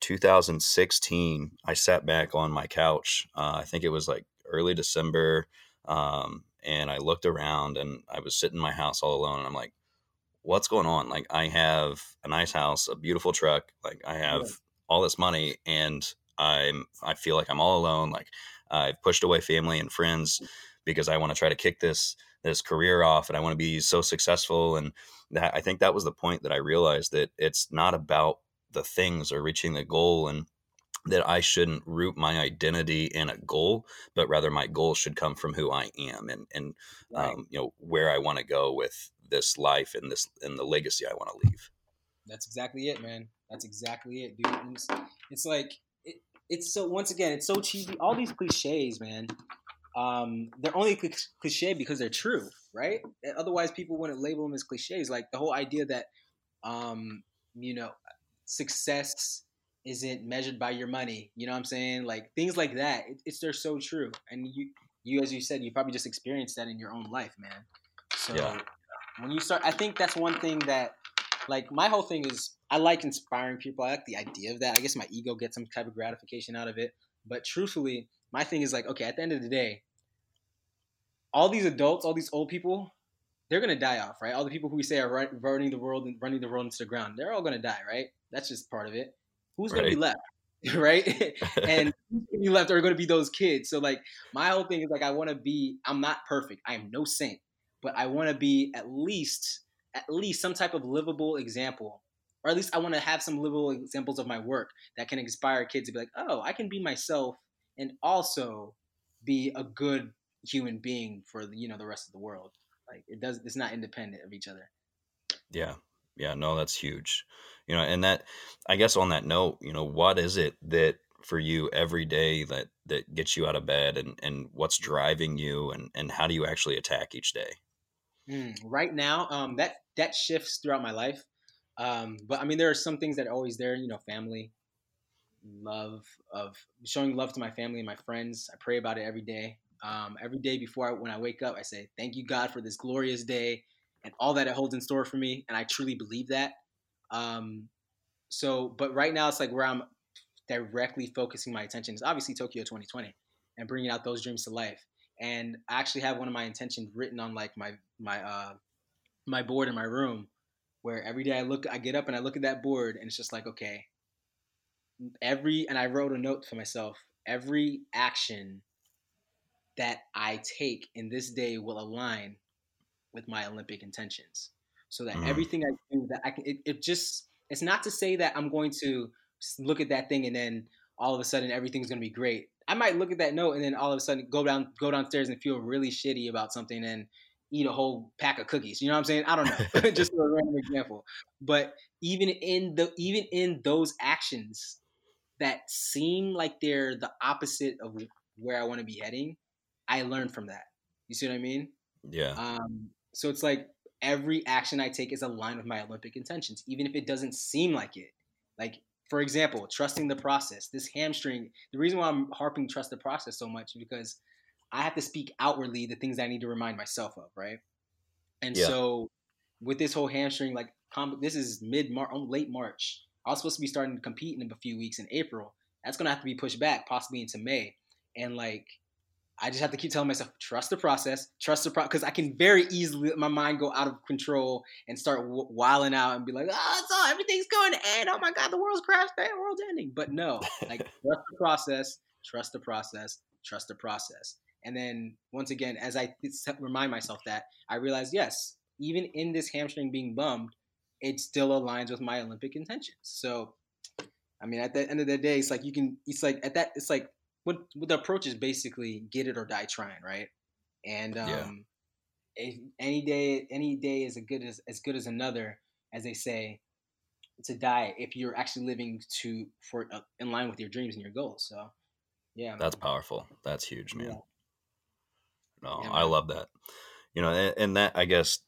[SPEAKER 2] 2016. I sat back on my couch. Uh, I think it was like early December, um, and I looked around, and I was sitting in my house all alone, and I'm like, "What's going on?" Like, I have a nice house, a beautiful truck, like I have yeah. all this money, and I'm I feel like I'm all alone. Like I've pushed away family and friends mm. because I want to try to kick this this career off and I want to be so successful. And that I think that was the point that I realized that it's not about the things or reaching the goal and that I shouldn't root my identity in a goal, but rather my goal should come from who I am and and right. um, you know where I want to go with this life and this and the legacy I want to leave.
[SPEAKER 1] That's exactly it, man. That's exactly it, dude. It's, it's, like it, it's so once again, it's so cheesy. All these cliches, man. Um, they're only cliche because they're true, right? Otherwise, people wouldn't label them as cliches. Like the whole idea that, um, you know, success isn't measured by your money. You know what I'm saying? Like things like that. It, it's they're so true. And you, you as you said, you probably just experienced that in your own life, man. So yeah. when you start, I think that's one thing that, like, my whole thing is I like inspiring people. I like the idea of that. I guess my ego gets some type of gratification out of it. But truthfully, my thing is like, okay, at the end of the day, all these adults, all these old people, they're gonna die off, right? All the people who we say are running the world and running the world into the ground, they're all gonna die, right? That's just part of it. Who's right. gonna be left, right? and who's gonna be left are gonna be those kids. So like, my whole thing is like, I want to be. I'm not perfect. I am no saint, but I want to be at least, at least some type of livable example or at least I want to have some livable examples of my work that can inspire kids to be like, oh, I can be myself and also be a good human being for the, you know the rest of the world. Like it does, it's not independent of each other.
[SPEAKER 2] Yeah, yeah, no, that's huge. You know, and that I guess on that note, you know, what is it that for you every day that that gets you out of bed, and and what's driving you, and and how do you actually attack each day?
[SPEAKER 1] Mm, right now, um, that that shifts throughout my life. Um, but I mean, there are some things that are always there. You know, family, love of showing love to my family and my friends. I pray about it every day. Um, every day before I, when I wake up, I say, "Thank you, God, for this glorious day and all that it holds in store for me." And I truly believe that. Um, so, but right now, it's like where I'm directly focusing my attention is obviously Tokyo 2020 and bringing out those dreams to life. And I actually have one of my intentions written on like my my uh, my board in my room, where every day I look, I get up and I look at that board, and it's just like, okay, every and I wrote a note for myself. Every action that I take in this day will align with my Olympic intentions. So that mm. everything I do that I can it, it just it's not to say that I'm going to look at that thing and then all of a sudden everything's going to be great. I might look at that note and then all of a sudden go down go downstairs and feel really shitty about something and eat a whole pack of cookies. You know what I'm saying? I don't know. Just a random example. But even in the even in those actions, that seem like they're the opposite of where I want to be heading, I learn from that. You see what I mean?
[SPEAKER 2] Yeah.
[SPEAKER 1] Um, so it's like every action I take is aligned with my Olympic intentions, even if it doesn't seem like it. Like, for example, trusting the process. This hamstring, the reason why I'm harping trust the process so much is because I have to speak outwardly the things I need to remind myself of, right? And yeah. so with this whole hamstring, like, this is mid March, oh, late March. I was supposed to be starting to compete in a few weeks in April. That's gonna have to be pushed back, possibly into May. And like, I just have to keep telling myself, trust the process, trust the process, because I can very easily let my mind go out of control and start w- wilding out and be like, oh, it's all, everything's going to end. Oh my God, the world's crashed, the world's ending. But no, like, trust the process, trust the process, trust the process. And then once again, as I remind myself that, I realize, yes, even in this hamstring being bummed, it still aligns with my Olympic intentions. So, I mean, at the end of the day, it's like you can. It's like at that. It's like what, what the approach is basically get it or die trying, right? And um, yeah. any day, any day is as good as as good as another, as they say. To die if you're actually living to for uh, in line with your dreams and your goals. So, yeah,
[SPEAKER 2] that's powerful. That's huge, man. Yeah. No, yeah, I love that. You know, and, and that I guess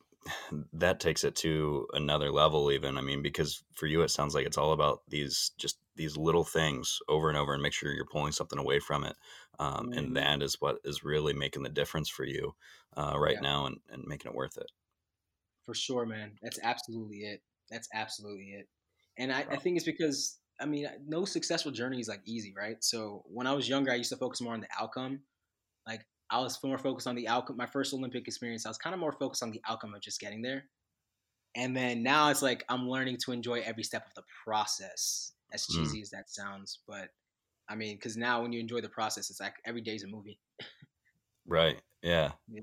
[SPEAKER 2] that takes it to another level even i mean because for you it sounds like it's all about these just these little things over and over and make sure you're pulling something away from it um, mm-hmm. and that is what is really making the difference for you uh, right yeah. now and, and making it worth it
[SPEAKER 1] for sure man that's absolutely it that's absolutely it and I, I think it's because i mean no successful journey is like easy right so when i was younger i used to focus more on the outcome like I was more focused on the outcome. My first Olympic experience, I was kind of more focused on the outcome of just getting there. And then now it's like I'm learning to enjoy every step of the process. As hmm. cheesy mm. as that sounds, but I mean, because now when you enjoy the process, it's like every day's a movie.
[SPEAKER 2] right. Yeah.
[SPEAKER 1] Yeah.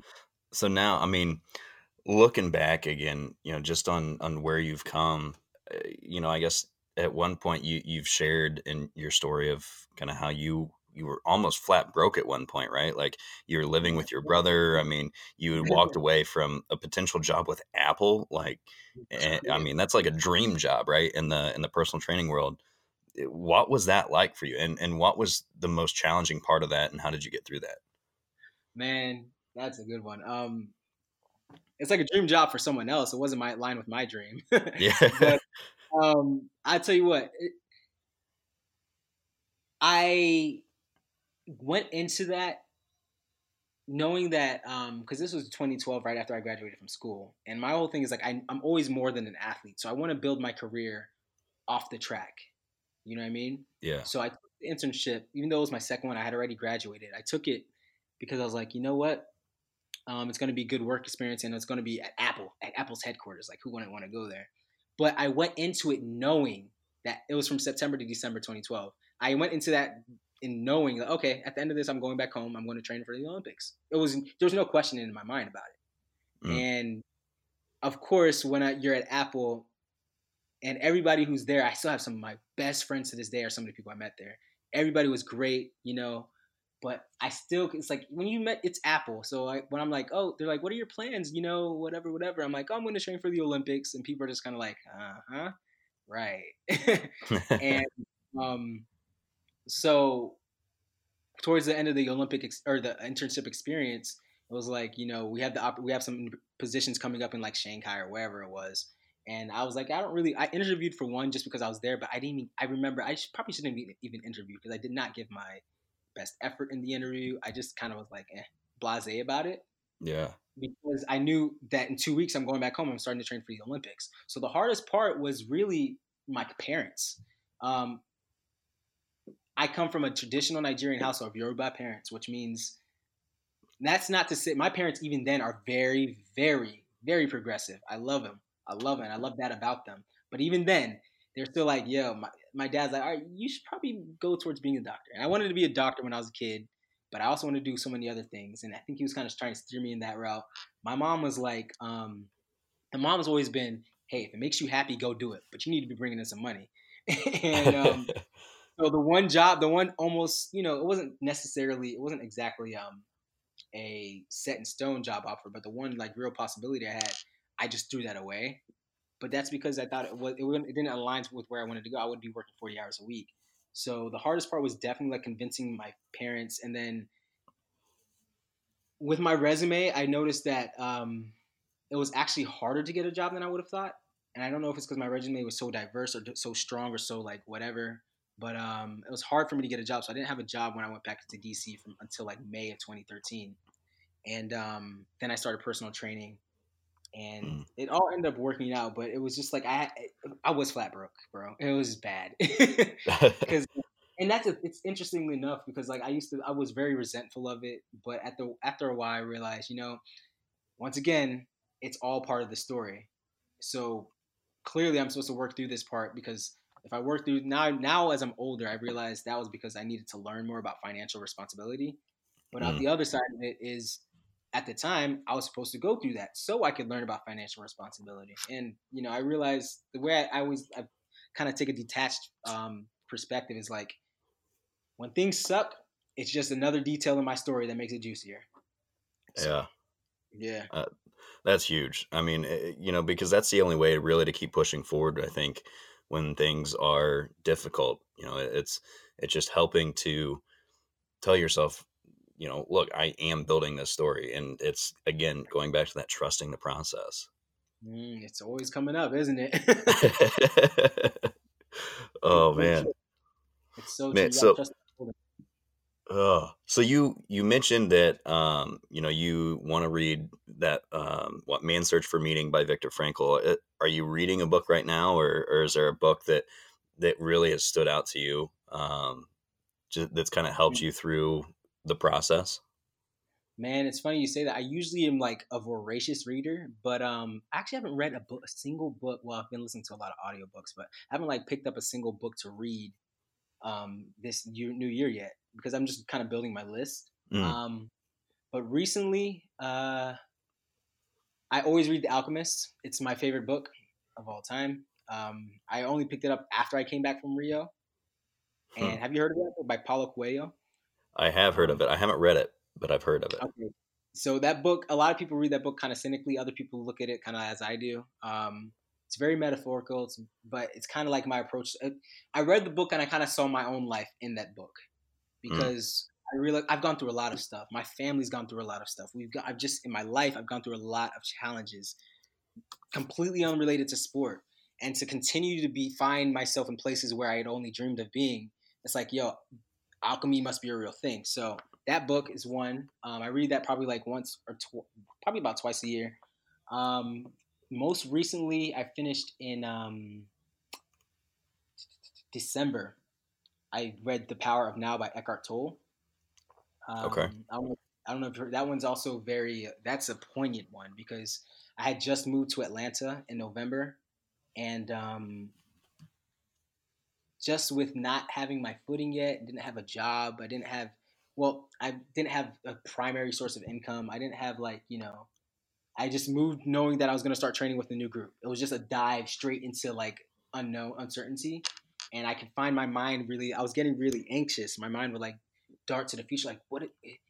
[SPEAKER 2] So now, I mean, looking back again, you know, just on on where you've come, uh, you know, I guess at one point you you've shared in your story of kind of how you you were almost flat broke at one point, right? Like you were living with your brother. I mean, you had walked away from a potential job with Apple. Like, and, I mean, that's like a dream job, right? In the in the personal training world. What was that like for you, and and what was the most challenging part of that, and how did you get through that?
[SPEAKER 1] Man, that's a good one. Um, it's like a dream job for someone else. It wasn't my line with my dream.
[SPEAKER 2] Yeah,
[SPEAKER 1] but um, I tell you what, it, I went into that knowing that because this was 2012, right after I graduated from school, and my whole thing is like I, I'm always more than an athlete, so I want to build my career off the track. You know what I mean?
[SPEAKER 2] yeah,
[SPEAKER 1] So I took the internship, even though it was my second one, I had already graduated. I took it because I was like, you know what? Um, it's going to be good work experience, and it's going to be at Apple, at Apple's headquarters. Like, who wouldn't want to go there? But I went into it knowing that it was from September to December 2012. I went into that in knowing that okay, at the end of this, I'm going back home. I'm going to train for the Olympics. It was there was no question in my mind about it.
[SPEAKER 2] Mm.
[SPEAKER 1] And of course, when I, you're at Apple, and everybody who's there, I still have some of my best friends to this day are some of the people I met there. Everybody was great, you know, but I still it's like when you met it's Apple. So I, when I'm like, oh, they're like, what are your plans? You know, whatever, whatever. I'm like, oh, I'm going to train for the Olympics, and people are just kind of like, uh huh, right. and um, so towards the end of the Olympic ex- or the internship experience, it was like you know we have the op- we have some positions coming up in like Shanghai or wherever it was, and I was like I don't really I interviewed for one just because I was there, but I didn't even, I remember I should, probably shouldn't even, even interview because I did not give my best effort in the interview. I just kind of was like eh, blasé about it
[SPEAKER 2] yeah,
[SPEAKER 1] because I knew that in two weeks I'm going back home. I'm starting to train for the Olympics. So the hardest part was really my parents. Um, I come from a traditional Nigerian household of Yoruba parents, which means that's not to say my parents even then are very, very, very progressive. I love them. I love it. I love that about them. But even then, they're still like, yo, my, my dad's like, all right, you should probably go towards being a doctor. And I wanted to be a doctor when I was a kid, but I also wanted to do so many other things. And I think he was kind of trying to steer me in that route. My mom was like, um, the mom has always been, hey, if it makes you happy, go do it. But you need to be bringing in some money. and um, so the one job, the one almost, you know, it wasn't necessarily, it wasn't exactly um, a set in stone job offer, but the one like real possibility I had, I just threw that away. But that's because I thought it was it, it didn't align with where I wanted to go. I would be working forty hours a week. So the hardest part was definitely like convincing my parents, and then with my resume, I noticed that um, it was actually harder to get a job than I would have thought. And I don't know if it's because my resume was so diverse or so strong or so like whatever. But um, it was hard for me to get a job, so I didn't have a job when I went back to DC from until like May of 2013. And um, then I started personal training, and
[SPEAKER 2] Mm.
[SPEAKER 1] it all ended up working out. But it was just like I I was flat broke, bro. It was bad because and that's a, it's interestingly enough because like I used to I was very resentful of it, but at the after a while I realized you know once again it's all part of the story. So clearly I'm supposed to work through this part because if I work through now now as I'm older I realized that was because I needed to learn more about financial responsibility. But on
[SPEAKER 2] Mm.
[SPEAKER 1] the other side of it is at the time I was supposed to go through that so I could learn about financial responsibility. And you know I realized the way I, I always I kind of take a detached um, perspective is like when things suck, it's just another detail in my story that makes it juicier. So,
[SPEAKER 2] yeah.
[SPEAKER 1] yeah,
[SPEAKER 2] That's huge. I mean, eh, you know, because that's the only way really to keep pushing forward. I think when things are difficult, you know, it's it's just helping to tell yourself, you know, look, I am building this story, and it's again going back to that trusting the process.
[SPEAKER 1] Mm, it's always coming up, isn't it?
[SPEAKER 2] oh man.
[SPEAKER 1] It's so
[SPEAKER 2] man. So,
[SPEAKER 1] trust the shoulder.
[SPEAKER 2] uh, so you you mentioned that um, you know you want to read that um, what Man's Search for Meaning by Viktor Frankl. Are you reading a book right now, or, or is there a book that that really has stood out to you um, just, that's kind of helped you through the process?
[SPEAKER 1] Man, it's funny you say that. I usually am like a voracious reader, but um, I actually haven't read a book, a single book. Well, I've been listening to a lot of audiobooks, but I haven't like picked up a single book to read um, this year, new year yet because I'm just kind of building my list.
[SPEAKER 2] Mm.
[SPEAKER 1] Um, but recently, uh, I always read The Alchemist. It's my favorite book of all time. Um, I only picked it up after I came back from Rio. And
[SPEAKER 2] Hmm.
[SPEAKER 1] have you heard of that book by Paulo Coelho?
[SPEAKER 2] I have heard of it. I haven't read it, but I've heard of it.
[SPEAKER 1] Okay. So that book, a lot of people read that book kind of cynically. Other people look at it kind of as I do. Um, it's very metaphorical, it's, but it's kind of like my approach. uh, I read the book and I kind of saw my own life in that book because I realized I've gone through a lot of stuff. My family's gone through a lot of stuff. We've got, I've just in my life, I've gone through a lot of challenges, completely unrelated to sport, and to continue to be find myself in places where I had only dreamed of being. It's like, yo, alchemy must be a real thing. So that book is one. Um, I read that probably like once or tw- probably about twice a year. Um, most recently, I finished in um, December. I read The Power of Now by Eckhart Tolle. Um,
[SPEAKER 2] Okay.
[SPEAKER 1] I don't, know- I don't know if that one's also very. That's a poignant one because I had just moved to Atlanta in November, and um, just with not having my footing yet, didn't have a job. I didn't have, well, I didn't have a primary source of income. I didn't have like, you know, I just moved knowing that I was going to start training with a new group. It was just a dive straight into like unknown uncertainty. And I could find my mind really, I was getting really anxious. My mind would like dart to the future. Like, what?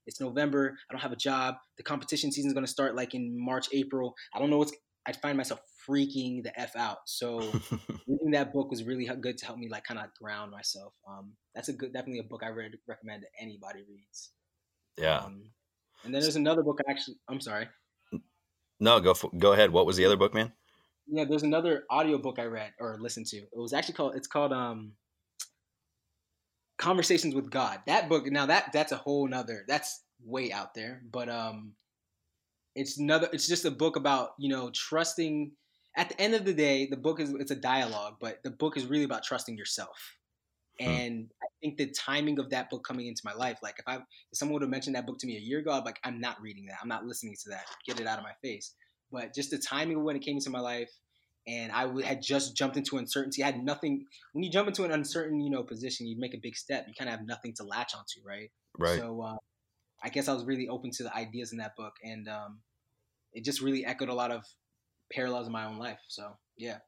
[SPEAKER 1] It's November. I don't have a job. The competition season is going to start like in March, April. I don't know what's, I find myself freaking the F out. So, reading that book was really good to help me like kind of ground myself. Um, that's a good, definitely a book I would recommend that anybody reads.
[SPEAKER 2] yeah.
[SPEAKER 1] Um, and then there's another book I actually, I'm sorry.
[SPEAKER 2] No, go for, go ahead. What was the other book, man?
[SPEAKER 1] Yeah, there's another audiobook I read or listened to. It was actually called, it's called um, Conversations with God. That book, now that that's a whole nother, that's way out there. But um, it's another, it's just a book about, you know, trusting. At the end of the day, the book is, it's a dialogue, but the book is really about trusting yourself. And I think the timing of that book coming into my life, like if I if someone would have mentioned that book to me a year ago, I'm like, I'm not reading that. I'm not listening to that. Get it out of my face. But just the timing of when it came into my life, and I had just jumped into uncertainty. I had nothing. When you jump into an uncertain, you know, position, you make a big step. You kind of have nothing to latch onto, right?
[SPEAKER 2] Right.
[SPEAKER 1] So uh, I guess I was really open to the ideas in that book, and um, it just really echoed a lot of parallels in my own life. So yeah,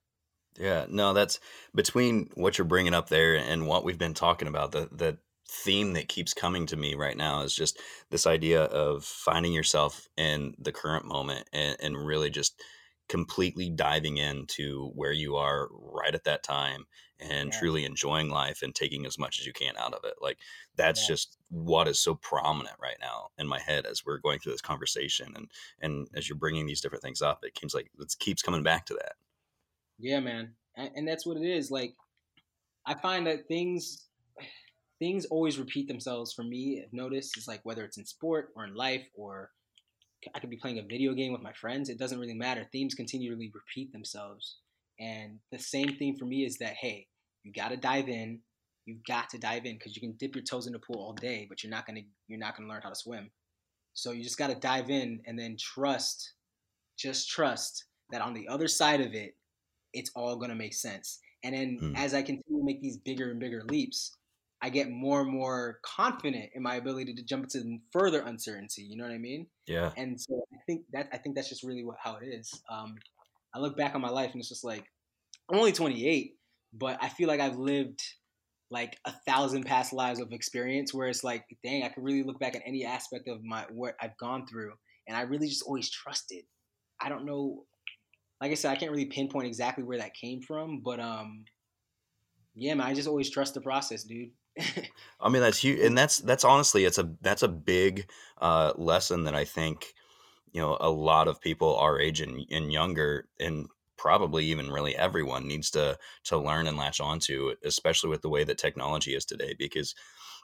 [SPEAKER 2] Yeah, no, that's between what you're bringing up there and what we've been talking about. The the theme that keeps coming to me right now is just this idea of finding yourself in the current moment and, and really just completely diving into where you are right at that time and
[SPEAKER 1] Yeah.
[SPEAKER 2] truly enjoying life and taking as much as you can out of it. Like that's
[SPEAKER 1] Yeah.
[SPEAKER 2] just what is so prominent right now in my head as we're going through this conversation and and as you're bringing these different things up, it seems like it keeps coming back to that.
[SPEAKER 1] yeah, man, and, and that's what it is. Like I find that things things always repeat themselves for me. I've noticed it's like whether it's in sport or in life or I could be playing a video game with my friends. It doesn't really matter. Themes continually repeat themselves. And the same thing for me is that hey, you got to dive in. You've got to dive in because you can dip your toes in the pool all day, but you're not gonna you're not gonna learn how to swim. So you just got to dive in and then trust, just trust that on the other side of it, it's all gonna make sense. And then
[SPEAKER 2] Hmm.
[SPEAKER 1] as I continue to make these bigger and bigger leaps, I get more and more confident in my ability to jump into further uncertainty. You know what I mean?
[SPEAKER 2] Yeah.
[SPEAKER 1] And so I think that I think that's just really what, how it is. Um, I look back on my life and it's just like I'm only 28, but I feel like I've lived like a thousand past lives of experience where it's like, dang, I could really look back at any aspect of my what I've gone through, and I really just always trusted. I don't know, like I said, I can't really pinpoint exactly where that came from, but um, yeah, man, I just always trust the process, dude.
[SPEAKER 2] I mean that's huge, and that's that's honestly it's a that's a big uh, lesson that I think you know a lot of people our age and, and younger, and probably even really everyone needs to to learn and latch onto, especially with the way that technology is today. Because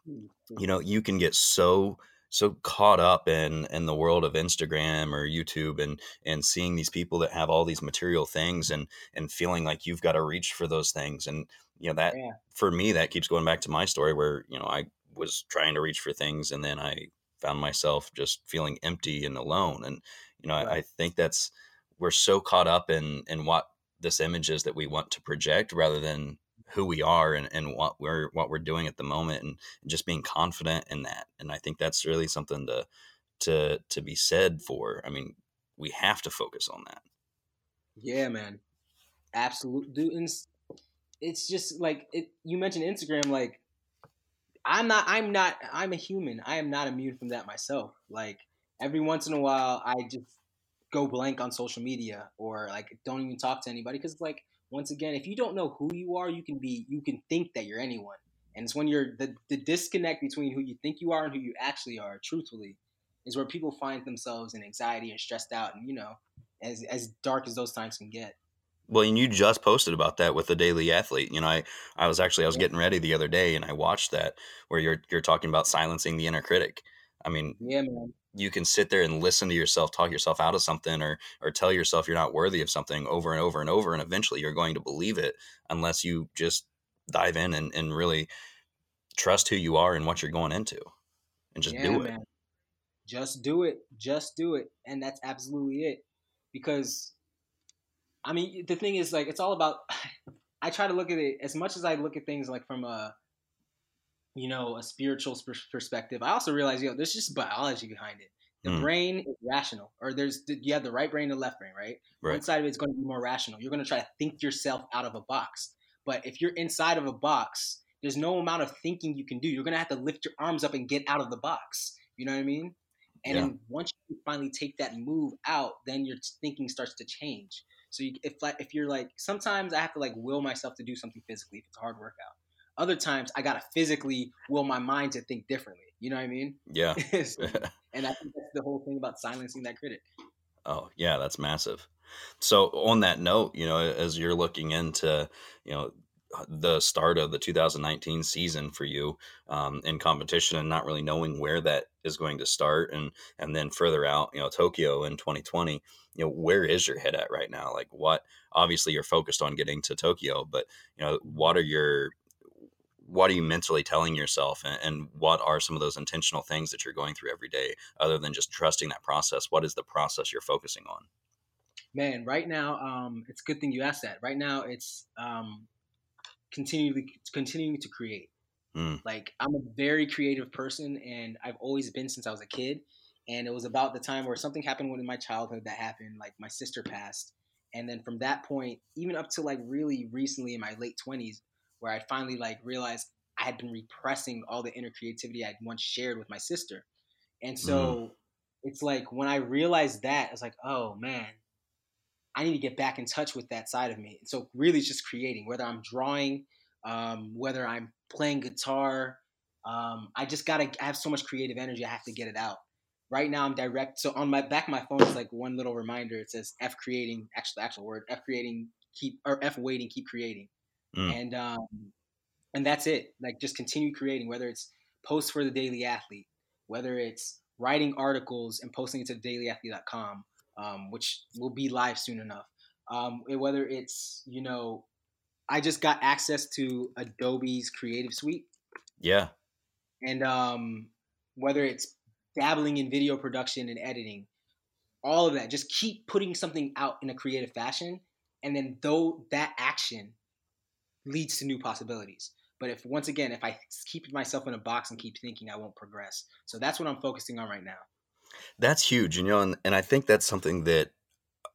[SPEAKER 2] mm, you know you can get so so caught up in in the world of Instagram or YouTube and and seeing these people that have all these material things and and feeling like you've got to reach for those things and you know that
[SPEAKER 1] Yeah.
[SPEAKER 2] for me that keeps going back to my story where you know I was trying to reach for things and then I found myself just feeling empty and alone and you know I, I think that's we're so caught up in in what this image is that we want to project rather than who we are and, and what we're what we're doing at the moment and just being confident in that and i think that's really something to to to be said for i mean we have to focus on that.
[SPEAKER 1] Yeah man. Absolutely it's just like it you mentioned instagram like i'm not i'm not i'm a human. I am not immune from that myself. Like every once in a while i just go blank on social media or like don't even talk to anybody because like once again if you don't know who you are you can be you can think that you're anyone. And it's when you're the, the disconnect between who you think you are and who you actually are truthfully is where people find themselves in anxiety and stressed out and you know as as dark as those times can get
[SPEAKER 2] well, and you just posted about that with the Daily Athlete. You know, I, I was actually I was getting ready the other day and I watched that where you're you're talking about silencing the inner critic. I mean,
[SPEAKER 1] yeah, man
[SPEAKER 2] you can sit there and listen to yourself talk yourself out of something or or tell yourself you're not worthy of something over and over and over and eventually you're going to believe it unless you just dive in and, and really trust who you are and what you're going into and just yeah, do it man.
[SPEAKER 1] just do it just do it and that's absolutely it because i mean the thing is like it's all about i try to look at it as much as i look at things like from a you know, a spiritual perspective, I also realize, you know, there's just biology behind it. The mm. brain is rational, or there's you have the right brain and the left brain, right? right? One side of it's going to be more rational. You're going to try to think yourself out of a box. But if you're inside of a box, there's no amount of thinking you can do. You're going to have to lift your arms up and get out of the box. You know what I mean? And yeah. then once you finally take that move out, then your thinking starts to change. So you, if like if you're like sometimes I have to like will myself to do something physically if it's a hard workout. Other times I gotta physically will my mind to think differently. You know what I mean?
[SPEAKER 2] Yeah.
[SPEAKER 1] and I think that's the whole thing about silencing that critic.
[SPEAKER 2] Oh yeah, that's massive. So on that note, you know, as you're looking into, you know, the start of the 2019 season for you um, in competition and not really knowing where that is going to start and and then further out you know tokyo in 2020 you know where is your head at right now? Like what obviously you're focused on getting to tokyo but you know what are your what are you mentally telling yourself and, and, what are some of those intentional things that you're going through every day other than just trusting that process? What is the process you're focusing on?
[SPEAKER 1] Man right now um, it's a good thing you asked that. Right now it's um, continually continuing to create mm. like i'm a very creative person and i've always been since i was a kid and it was about the time where something happened in my childhood that happened like my sister passed and then from that point even up to like really recently in my late 20s where I finally like realized I had been repressing all the inner creativity I'd once shared with my sister. And so mm. it's like when I realized that, I was like, oh man, I need to get back in touch with that side of me. And so really it's just creating, whether I'm drawing, um, whether I'm playing guitar. Um, I just gotta I have so much creative energy, I have to get it out. Right now I'm direct so on my back of my phone is like one little reminder. It says F creating, actual actual word, F creating, keep or F waiting, keep creating. Mm. And um, and that's it. Like just continue creating, whether it's posts for the Daily Athlete, whether it's writing articles and posting it to dailyathlete.com, um, which will be live soon enough. Um, whether it's you know, I just got access to Adobe's Creative Suite.
[SPEAKER 2] Yeah.
[SPEAKER 1] And um, whether it's dabbling in video production and editing, all of that, just keep putting something out in a creative fashion, and then though that action leads to new possibilities. But if once again, if I keep myself in a box and keep thinking, I won't progress. So that's what I'm focusing on right now.
[SPEAKER 2] That's huge, you know, and, and I think that's something that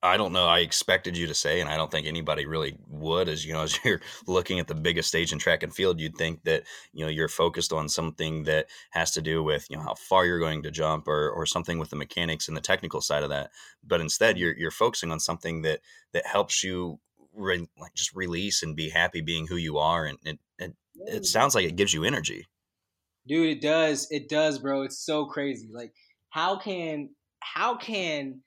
[SPEAKER 2] I don't know. I expected you to say, and I don't think anybody really would. As you know, as you're looking at the biggest stage in track and field, you'd think that you know you're focused on something that has to do with you know how far you're going to jump, or or something with the mechanics and the technical side of that. But instead, you're you're focusing on something that that helps you re- like just release and be happy being who you are and it, it, it sounds like it gives you energy
[SPEAKER 1] dude it does it does bro it's so crazy like how can how can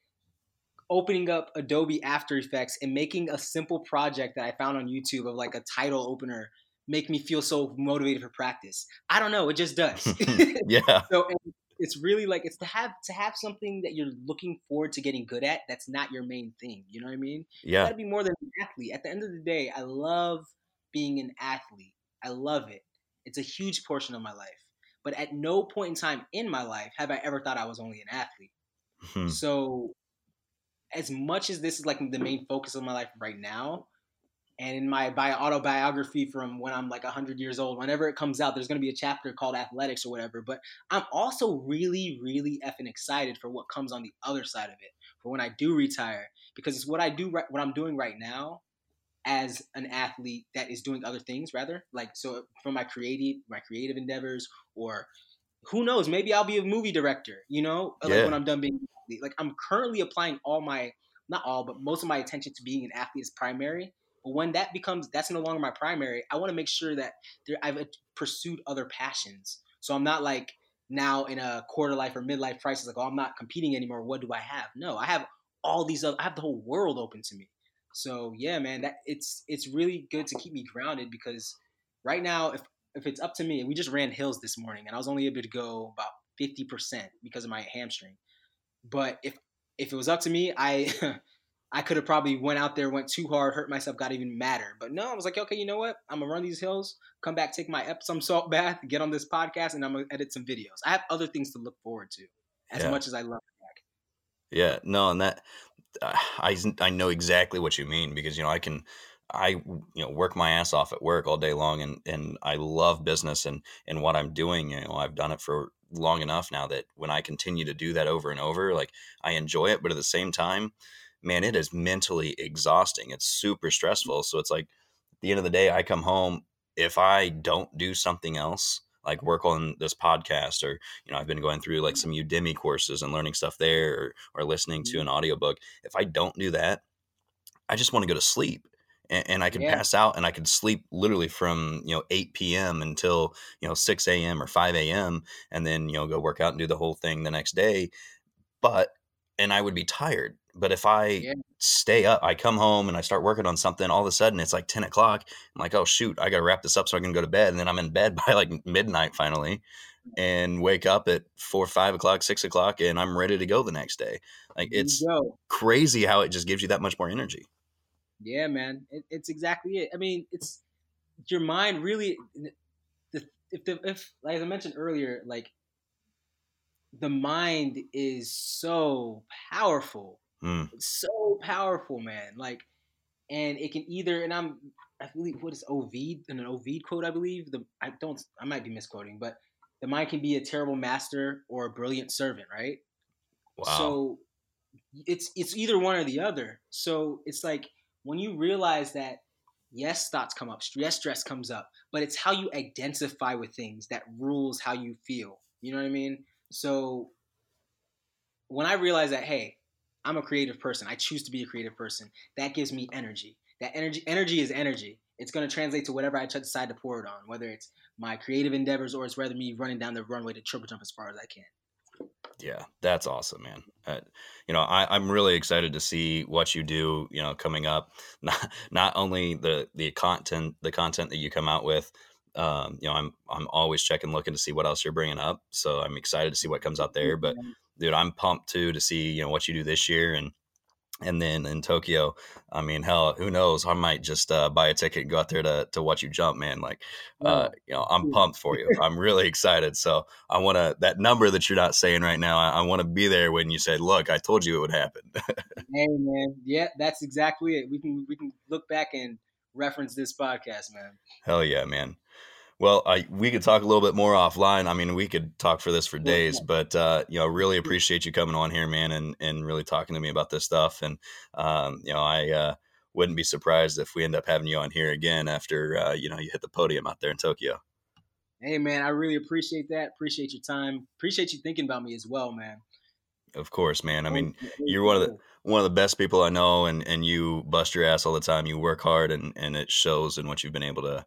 [SPEAKER 1] opening up adobe after effects and making a simple project that i found on youtube of like a title opener make me feel so motivated for practice? I don't know. It just does.
[SPEAKER 2] Yeah.
[SPEAKER 1] So it's really like it's to have to have something that you're looking forward to getting good at that's not your main thing you know what i mean?
[SPEAKER 2] Yeah.
[SPEAKER 1] you gotta be more than an athlete. At the end of the day i love being an athlete. I love it. It's a huge portion of my life but at no point in time in my life have i ever thought i was only an athlete hmm. so as much as this is like the main focus of my life right now And in my bio autobiography from when I'm like 100 years old, whenever it comes out, there's going to be a chapter called athletics or whatever. But I'm also really, really effing excited for what comes on the other side of it, for when I do retire, because it's what I do, right, what I'm doing right now as an athlete that is doing other things rather. Like so for my creative my creative endeavors or who knows maybe i'll be a movie director you know like when i'm done being like i'm currently applying all my not all but most of my attention to being an athlete is primary. But when that becomes that's no longer my primary i want to make sure that there, i've uh, pursued other passions. So i'm not like now in a quarter life or midlife crisis like oh i'm not competing anymore. What do i have? No i have all these other i have the whole world open to me so yeah, man, that it's it's really good to keep me grounded because right now, if if it's up to me, we just ran hills this morning and I was only able to go about fifty percent because of my hamstring. But if if it was up to me, I I could have probably went out there, went too hard, hurt myself, got even madder. But no, I was like, okay, you know what? I'm gonna run these hills, come back, take my Epsom salt bath, get on this podcast, and I'm gonna edit some videos. I have other things to look forward to, as
[SPEAKER 2] Yeah.
[SPEAKER 1] much as I love.
[SPEAKER 2] Yeah, no, and that Uh, I I know exactly what you mean because you know I can I you know work my ass off at work all day long and and I love business and and what I'm doing you know I've done it for long enough now that when I continue to do that over and over like I enjoy it but at the same time man it is mentally exhausting it's super stressful so it's like at the end of the day I come home if I don't do something else like work on this podcast or you know i've been going through like mm-hmm. some udemy courses and learning stuff there or, or listening to mm-hmm. an audiobook. If i don't do that i just want to go to sleep and, and i can
[SPEAKER 1] Yeah.
[SPEAKER 2] pass out and i can sleep literally from you know 8 p.m until you know 6 a.m or 5 a.m and then you know go work out and do the whole thing the next day. But and i would be tired but if i
[SPEAKER 1] Yeah.
[SPEAKER 2] stay up i come home and i start working on something all of a sudden it's like 10 o'clock i'm like oh shoot i gotta wrap this up so i can go to bed and then i'm in bed by like midnight finally mm. and wake up at four five o'clock six o'clock and i'm ready to go the next day like it's crazy how it just gives you that much more energy
[SPEAKER 1] Yeah, man, it, it's exactly it. I mean, it's your mind really. The, if the if like I mentioned earlier, like the mind is so powerful,
[SPEAKER 2] Mm,
[SPEAKER 1] so powerful, man. Like, and it can either and I'm I believe what is Ovid in an Ovid quote I believe the I don't I might be misquoting, but the mind can be a terrible master or a brilliant servant, right?
[SPEAKER 2] wow
[SPEAKER 1] So it's it's either one or the other. So it's like when you realize that yes, thoughts come up, yes, stress comes up, but it's how you identify with things that rules how you feel. You know what I mean? So when I realize that, hey, I'm a creative person, I choose to be a creative person, that gives me energy. That energy energy is energy. It's going to translate to whatever I decide to pour it on, whether it's my creative endeavors or it's rather me running down the runway to triple jump as far as I can.
[SPEAKER 2] Yeah, that's awesome, man. Uh, you know, I, I'm really excited to see what you do. You know, coming up, not not only the the content the content that you come out with. Um, you know, I'm I'm always checking, looking to see what else you're bringing up. So I'm excited to see what comes out there. But dude, I'm pumped too to see you know what you do this year and and then in Tokyo. I mean, hell, who knows? I might just uh, buy a ticket and go out there to to watch you jump, man. Like, uh, you know, I'm pumped for you. I'm really excited. So I want to that number that you're not saying right now. I, I want to be there when you said, "Look, I told you it would happen."
[SPEAKER 1] Hey man, yeah, that's exactly it. We can we can look back and reference this podcast, man.
[SPEAKER 2] Hell yeah, man. Well, I we could talk a little bit more offline. I mean, we could talk for this for days, but uh, you know, really appreciate you coming on here, man, and and really talking to me about this stuff. And um, you know, I uh, wouldn't be surprised if we end up having you on here again after uh, you know you hit the podium out there in Tokyo.
[SPEAKER 1] Hey man, I really appreciate that. Appreciate your time. Appreciate you thinking about me as well, man.
[SPEAKER 2] Of course, man. I mean, you're one of the. One of the best people I know, and and you bust your ass all the time. You work hard, and and it shows in what you've been able to